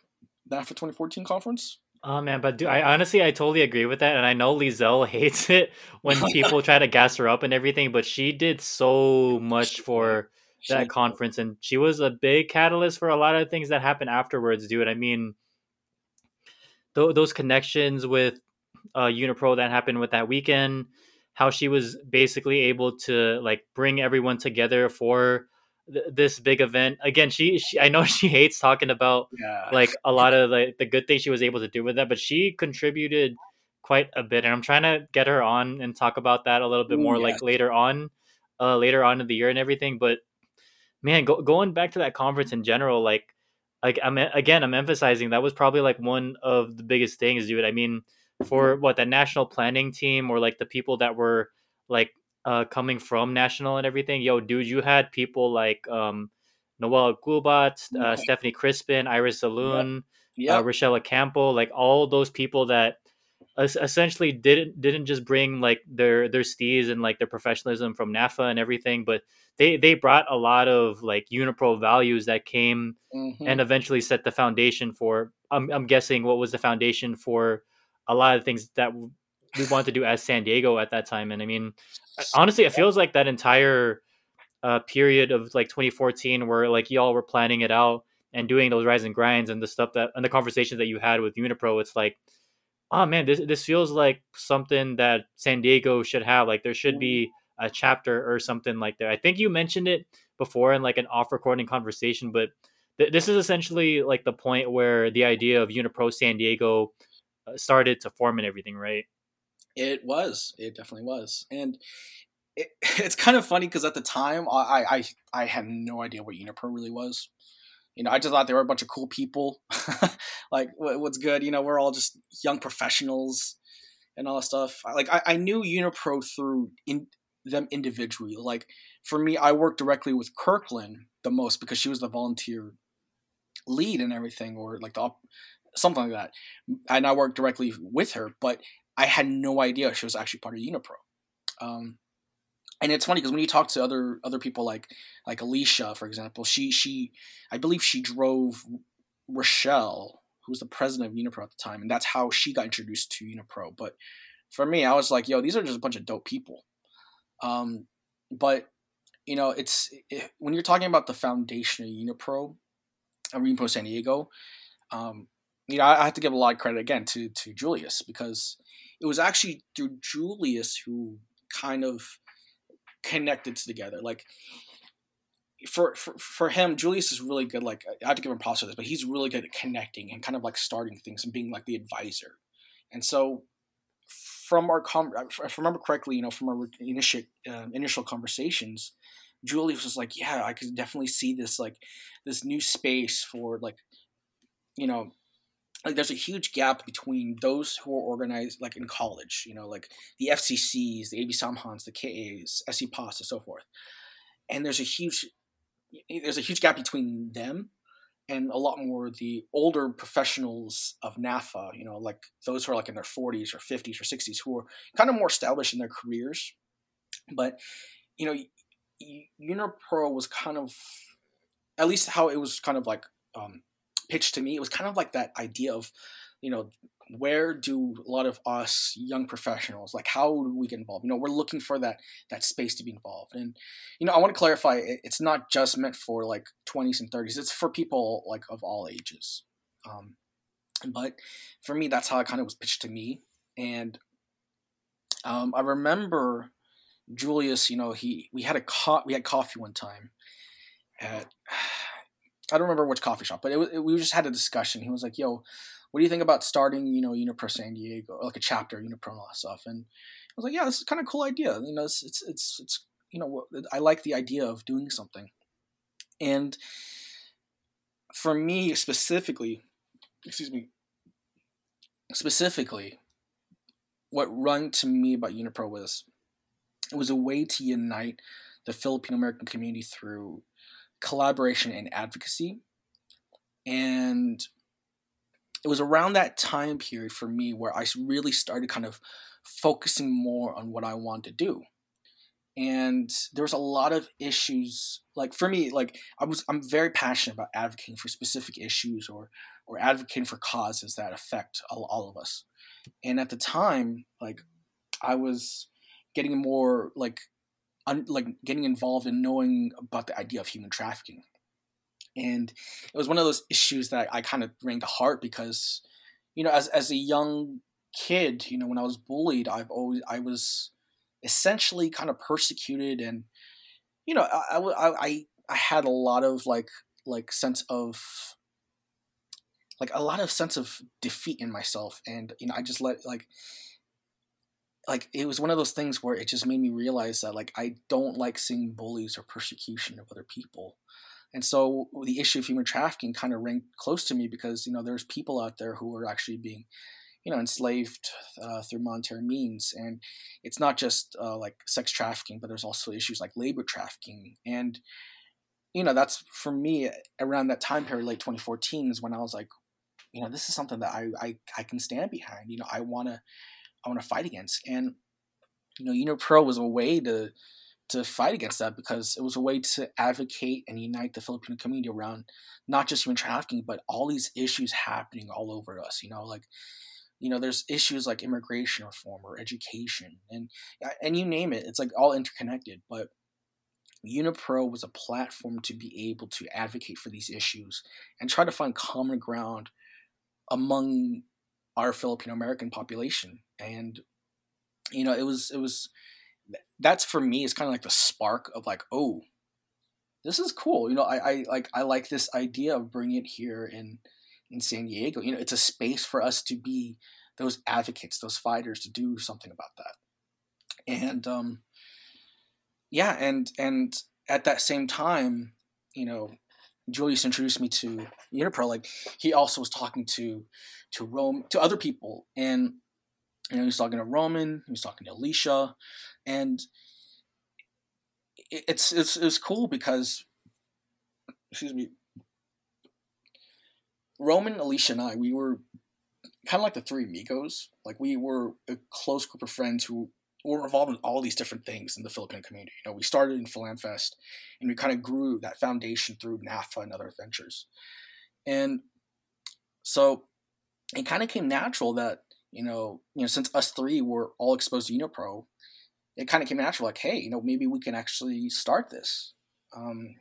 NAFA 2014 conference. Oh man, but dude, I honestly I totally agree with that, and I know Lizelle (laughs) hates it when people try to gas her up and everything, but she did so much for that conference, and she was a big catalyst for a lot of things that happened afterwards, dude. I mean, th- those connections with uh, Unipro that happened with that weekend, how she was basically able to like bring everyone together for this big event again she, she i know (laughs) she hates talking about yeah. like a lot of the, the good things she was able to do with that but she contributed quite a bit and i'm trying to get her on and talk about that a little bit more like later on uh later on in the year and everything but man go, going back to that conference in general like like i'm again i'm emphasizing that was probably like one of the biggest things dude i mean for mm-hmm. what the national planning team or like the people that were like uh, coming from national and everything. Yo, dude, you had people like um, Noel Gubat, uh, Stephanie Crispin, Iris. Yep. Uh, Rochelle Campo, like all those people that essentially didn't didn't just bring like their their steez and like their professionalism from NAFA and everything, but they they brought a lot of like Unipro values that came mm-hmm. and eventually set the foundation for. I'm I'm guessing what was the foundation for a lot of things that we wanted to do as San Diego at that time. And I mean, honestly, it feels like that entire uh, period of like 2014 where like y'all were planning it out and doing those rise and grinds and the stuff that and the conversations that you had with Unipro. It's like, oh man, this this feels like something that San Diego should have. Like there should be mm-hmm. a chapter or something like that. I think you mentioned it before in like an off recording conversation, but th- this is essentially like the point where the idea of Unipro San Diego uh, started to form and everything, right? It was. It definitely was. And it, (laughs) it's kind of funny because at the time I, I I had no idea what Unipro really was. You know, I just thought they were a bunch of cool people. (laughs) like, what's good? You know, we're all just young professionals and all that stuff. Like, I, I knew Unipro through in them individually. Like, for me, I worked directly with Kirkland the most because she was the volunteer lead and everything, or like the something like that. And I worked directly with her. But I had no idea she was actually part of Unipro. Um, and it's funny because when you talk to other other people like like Alicia, for example, she she I believe she drove Rochelle, who was the president of Unipro at the time, and that's how she got introduced to Unipro. But for me, I was like, yo, these are just a bunch of dope people. Um, but you know, it's it, when you're talking about the foundation of Unipro, uh, Unipro San Diego. Um, you know, I, I have to give a lot of credit again to to Julius because it was actually through Julius who kind of connected together. Like for, for for him, Julius is really good. Like I have to give him props for this, but he's really good at connecting and kind of like starting things and being like the advisor. And so, from our com- if I remember correctly, you know, from our initial uh, initial conversations, Julius was like, "Yeah, I could definitely see this like this new space for like, you know, like there's a huge gap between those who are organized like in college, you know, like the FCCs, the AB Samahans, the KAs, SE PAS, and so forth. And there's a huge there's a huge gap between them and a lot more the older professionals of NAFA, you know, like those who are like in their 40s or 50s or 60s who are kind of more established in their careers. But, you know, Unipro was kind of, at least how it was kind of like um, pitched to me, it was kind of like that idea of, you know, where do a lot of us young professionals like how do we get involved? You know we're looking for that that space to be involved. And you know i want to clarify it's not just meant for like 20s and 30s it's for people like of all ages. Um, but for me that's how it kind of was pitched to me. And um, i remember julius you know he we had a co- we had coffee one time at I don't remember which coffee shop, but it, it, we just had a discussion. He was like, "Yo, what do you think about starting, you know, Unipro San Diego, like a chapter, Unipro and all that stuff?" And I was like, "Yeah, this is kind of cool idea. You know, it's it's it's, it's you know, I like the idea of doing something." And for me specifically, excuse me, specifically, what rung to me about Unipro was it was a way to unite the Filipino American community through collaboration and advocacy. And it was around that time period for me where I really started kind of focusing more on what I want to do. And there was a lot of issues like for me like I was I'm very passionate about advocating for specific issues or or advocating for causes that affect all, all of us. And at the time like I was getting more like un, like getting involved in knowing about the idea of human trafficking. And it was one of those issues that I kind of rang to heart because, you know, as as a young kid, you know, when I was bullied, I've always I was essentially kind of persecuted, and you know, I I I, I had a lot of like like sense of like a lot of sense of defeat in myself, and you know, I just let like like it was one of those things where it just made me realize that like I don't like seeing bullies or persecution of other people. And so the issue of human trafficking kind of rang close to me because you know there's people out there who are actually being you know enslaved uh, through monetary means. And it's not just uh, like sex trafficking but there's also issues like labor trafficking. And you know that's for me around that time period late 2014 is when i was like you know this is something that i i, I can stand behind. You know i want to I want to fight against. And you know, Unipro was a way to to fight against that because it was a way to advocate and unite the Filipino community around not just human trafficking, but all these issues happening all over us. You know, like you know, there's issues like immigration reform or education, and uh, and you name it, it's like all interconnected. But Unipro was a platform to be able to advocate for these issues and try to find common ground among our Filipino American population. And you know, it was it was that's for me is kind of like the spark of like, oh, this is cool. You know, I, I like I like this idea of bringing it here in in San Diego. You know, it's a space for us to be those advocates, those fighters to do something about that. And um yeah, and and at that same time, you know, Julius introduced me to Unipro, like he also was talking to to Rome to other people, and you know he was talking to Roman, he was talking to Alicia, and it's it's it's cool because excuse me, Roman, Alicia, and I we were kind of like the three amigos. Like we were a close group of friends who we're involved in all these different things in the Filipino community. You know, we started in FilAmFest, and we kind of grew that foundation through NAFA and other ventures. And so, it kind of came natural that you know you know since us three were all exposed to Unipro, it kind of came natural like hey you know maybe we can actually start this. Um,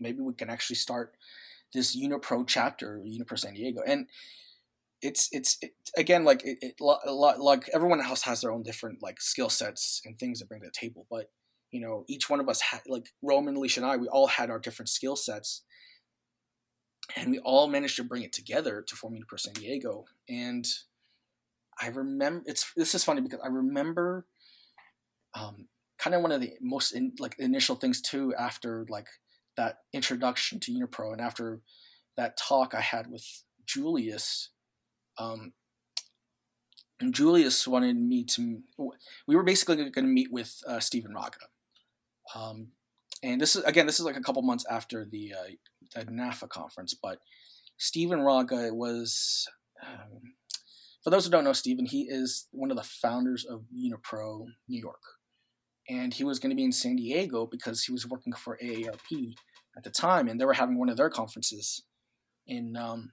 maybe we can actually start this Unipro chapter, Unipro San Diego, and it's it's it, again like it, it like everyone else has their own different like skill sets and things to bring to the table, but you know each one of us had like Roman, Alicia, and I, we all had our different skill sets, and we all managed to bring it together to form Unipro San Diego. And I remember it's this is funny because I remember um, kind of one of the most in, like initial things too after like that introduction to Unipro and after that talk I had with Julius, um, Julius wanted me to. We were basically going to meet with uh, Stephen Raga, um, and this is again this is like a couple months after the uh, the NAFA conference, but Stephen Raga was. Um, for those who don't know Stephen, he is one of the founders of Unipro New York and he was going to be in San Diego because he was working for AARP at the time, and they were having one of their conferences in um,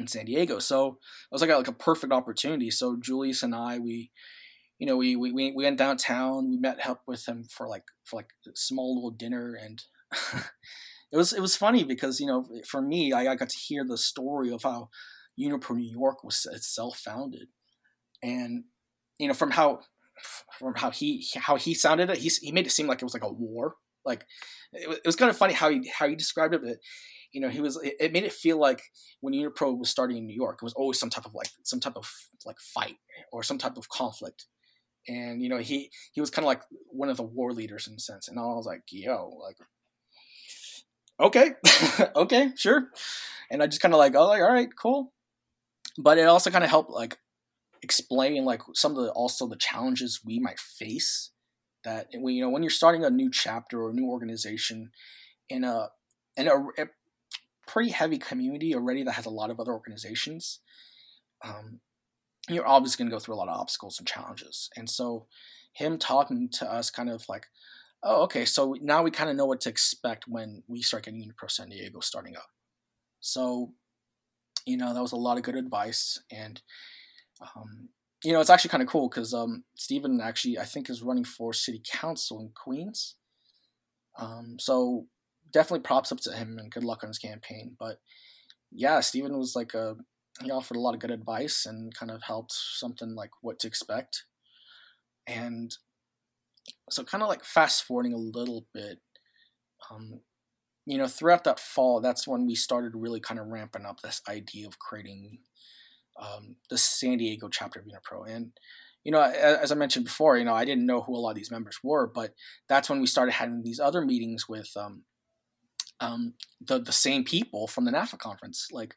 in San Diego. So it was like a, like a perfect opportunity. So Julius and I, we, you know, we we we went downtown. We met up with him for like for like a small little dinner, and (laughs) it was it was funny because you know for me, I, I got to hear the story of how Unipro New York was itself founded, and you know from how from how he how he sounded it. He he made it seem like it was like a war. Like it, it was kind of funny how he how he described it. But, you know, he was it, made it feel like when Unipro was starting in New York, it was always some type of like some type of like fight or some type of conflict. And you know, he he was kind of like one of the war leaders in a sense. And I was like, yo, like okay, (laughs) okay, sure. And I just kind of like, oh, like, all right, cool. But it also kind of helped like explain like some of the also the challenges we might face that when you know when you're starting a new chapter or a new organization in a in a, a pretty heavy community already that has a lot of other organizations um, you're obviously going to go through a lot of obstacles and challenges and so him talking to us kind of like oh okay so now we kind of know what to expect when we start getting unipro san diego starting up so you know that was a lot of good advice and um, you know, it's actually kind of cool because um, Stephen actually, I think, is running for city council in Queens. Um, so definitely props up to him and good luck on his campaign. But yeah, Stephen was like a, he offered a lot of good advice and kind of helped something like what to expect. And so, kind of like fast forwarding a little bit, um, you know, throughout that fall, that's when we started really kind of ramping up this idea of creating um, the San Diego chapter of Unipro. And, you know, as I mentioned before, you know, I didn't know who a lot of these members were, but that's when we started having these other meetings with um, um, the the same people from the NAFA conference, like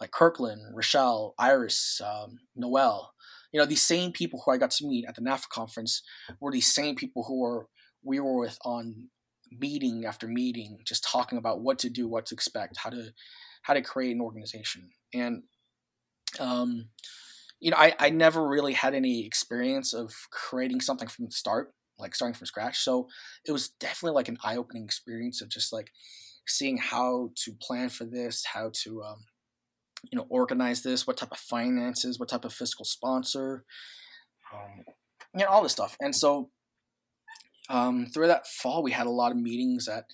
like Kirkland, Rochelle, Iris, um, Noel. You know, these same people who I got to meet at the NAFA conference were these same people who were we were with on meeting after meeting, just talking about what to do, what to expect, how to how to create an organization. And um, you know, I, I never really had any experience of creating something from the start, like starting from scratch. So it was definitely like an eye opening experience of just like seeing how to plan for this, how to, um, you know, organize this, what type of finances, what type of fiscal sponsor, um, you know, all this stuff. And so um, through that fall, we had a lot of meetings at,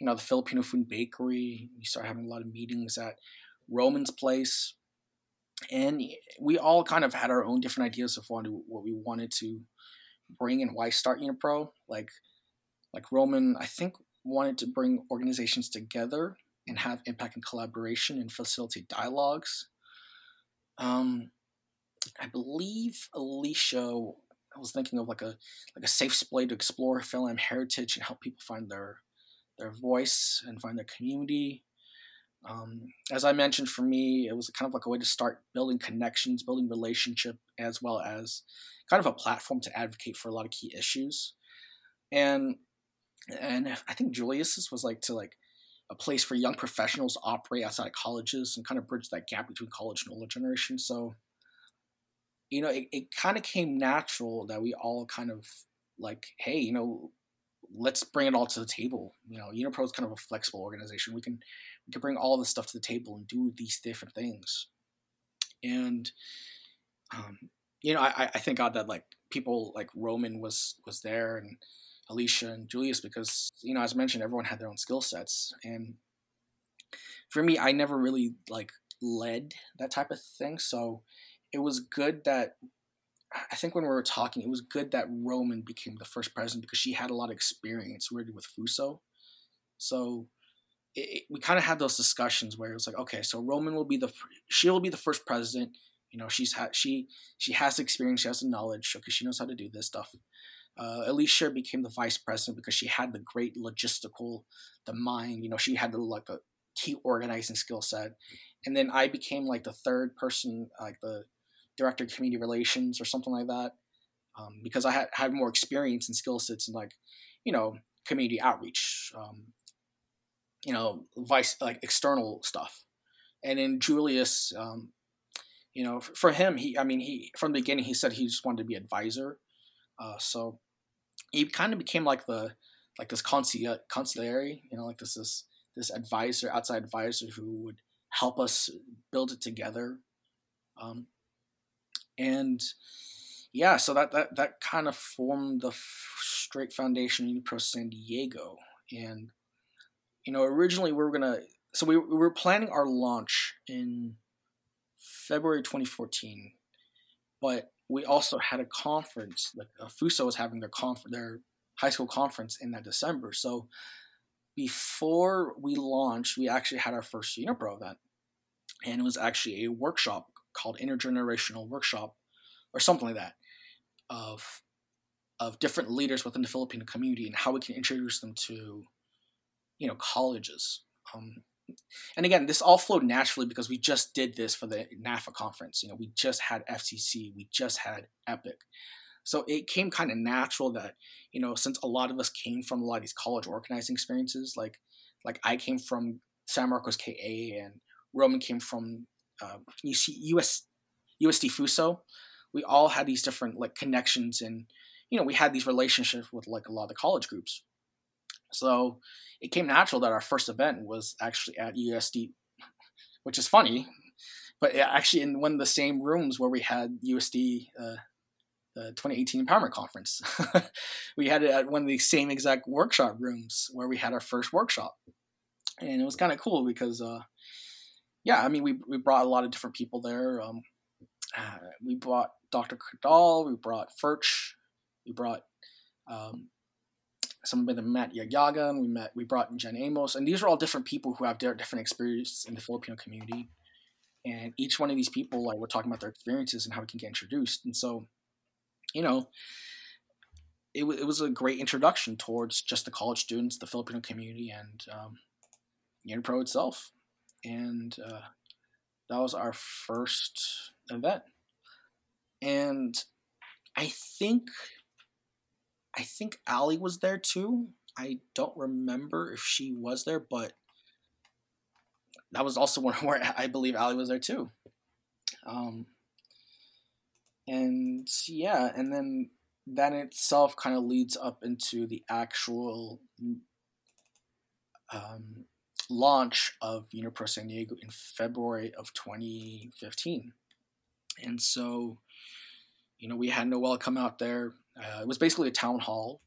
you know, the Filipino Food Bakery. We started having a lot of meetings at Roman's Place and we all kind of had our own different ideas of what, we wanted to bring and why start Unipro. Like, like Roman, I think wanted to bring organizations together and have impact and collaboration and facilitate dialogues. Um, I believe Alicia I was thinking of like a like a safe space to explore film heritage and help people find their their voice and find their community. Um, as I mentioned, for me, it was kind of like a way to start building connections, building relationship, as well as kind of a platform to advocate for a lot of key issues. And and I think Julius's was like to like a place for young professionals to operate outside of colleges and kind of bridge that gap between college and older generation. So, you know, it, it kind of came natural that we all kind of like, hey, you know, let's bring it all to the table. You know, Unipro is kind of a flexible organization. We can we can bring all this stuff to the table and do these different things. and um, you know, I, I thank God that like people like Roman was was there and Alicia and Julius because you know, as I mentioned, everyone had their own skill sets, and for me, I never really like led that type of thing, so it was good that I think when we were talking, it was good that Roman became the first president because she had a lot of experience really with Fuso. So it, it, we kind of had those discussions where it was like, okay, so Roman will be the she will be the first president. You know, she's had she she has experience, she has the knowledge, because she knows how to do this stuff. Uh, Alicia became the vice president because she had the great logistical, the mind. You know, she had the like the key organizing skill set, and then I became like the third person, like the director of community relations or something like that, um, because I had had more experience and skill sets in like, you know, community outreach, um, you know, vice like external stuff, and then Julius, um, you know, for him, he, I mean, he from the beginning he said he just wanted to be advisor, uh, so he kind of became like the like this consigliere, consigliere, you know, like this this this advisor, outside advisor who would help us build it together. Um, and yeah, so that that that kind of formed the straight foundation of Unipro San Diego, and you know originally we were gonna so we, we were planning our launch in February 2014, but we also had a conference. Like uh, Fuso was having their conference, their high school conference in that December. So before we launched, we actually had our first Unipro event, and it was actually a workshop called intergenerational workshop or something like that of of different leaders within the Filipino community and how we can introduce them to you know colleges. Um, and again, this all flowed naturally because we just did this for the NAFA conference. You know, we just had FCC, we just had Epic. So it came kind of natural that, you know, since a lot of us came from a lot of these college organizing experiences, like like I came from San Marcos KA and Roman came from um, UC, US, USD Fuso, we all had these different like connections and you know we had these relationships with like a lot of the college groups. So it came natural that our first event was actually at USD, which is funny, but actually in one of the same rooms where we had USD. Uh, the 2018 Empowerment Conference. (laughs) we had it at one of the same exact workshop rooms where we had our first workshop, and it was kind of cool because uh, yeah, I mean, we, we brought a lot of different people there. Um, uh, we brought Dr. Cudal, we brought Furch, we brought um, somebody that met Yaga, and we met we brought in Jen Amos, and these are all different people who have different experience in the Filipino community. And each one of these people, like we're talking about their experiences and how we can get introduced. And so, you know, it, w- it was a great introduction towards just the college students, the Filipino community, and um, Unipro itself and uh, that was our first event. And I think I think Allie was there too. I don't remember if she was there, but that was also (laughs) one where I believe Allie was there too. Um, and yeah, and then that in itself kind of leads up into the actual um, launch of Unipro San Diego in February of 2015. And so, you know, we had Noel come out there. Uh, it was basically a town hall,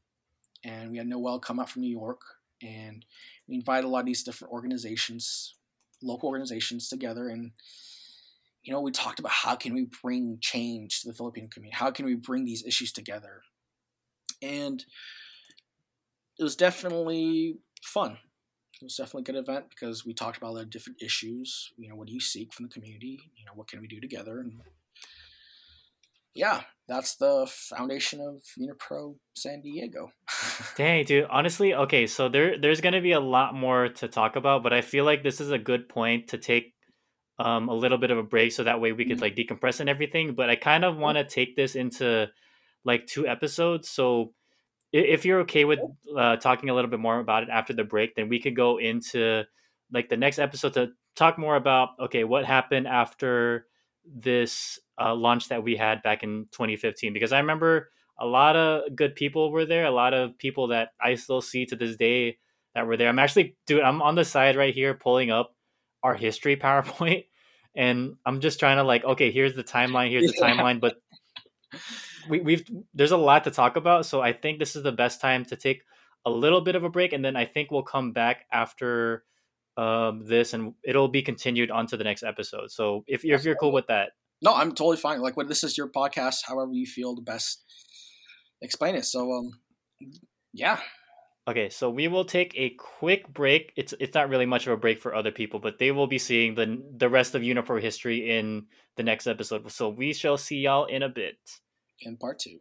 and we had Noel come out from New York, and we invited a lot of these different organizations, local organizations together, and you know, we talked about how can we bring change to the Filipino community? How can we bring these issues together? And it was definitely fun it was definitely a good event because we talked about of different issues. You know, what do you seek from the community? You know, what can we do together? And yeah, that's the foundation of Unipro San Diego. (laughs) Dang, dude. Honestly, okay, so there there's gonna be a lot more to talk about, but I feel like this is a good point to take um, a little bit of a break so that way we could mm-hmm. like decompress and everything. But I kind of want to take this into like two episodes. So if you're okay with uh, talking a little bit more about it after the break, then we could go into like the next episode to talk more about okay, what happened after this uh, launch that we had back in 2015. Because I remember a lot of good people were there, a lot of people that I still see to this day that were there. I'm actually, dude, I'm on the side right here pulling up our history (laughs) PowerPoint, and I'm just trying to like, okay, here's the timeline, here's the timeline, but we, we've there's a lot to talk about, so I think this is the best time to take a little bit of a break, and then I think we'll come back after um, this, and it'll be continued onto the next episode. So if you're if you're cool with that, No, I'm totally fine. Like when this is your podcast, however you feel the best, explain it. So um, yeah, Okay, so we will take a quick break. It's it's not really much of a break for other people, but they will be seeing the the rest of Unipro history in the next episode. So we shall see y'all in a bit. in part two.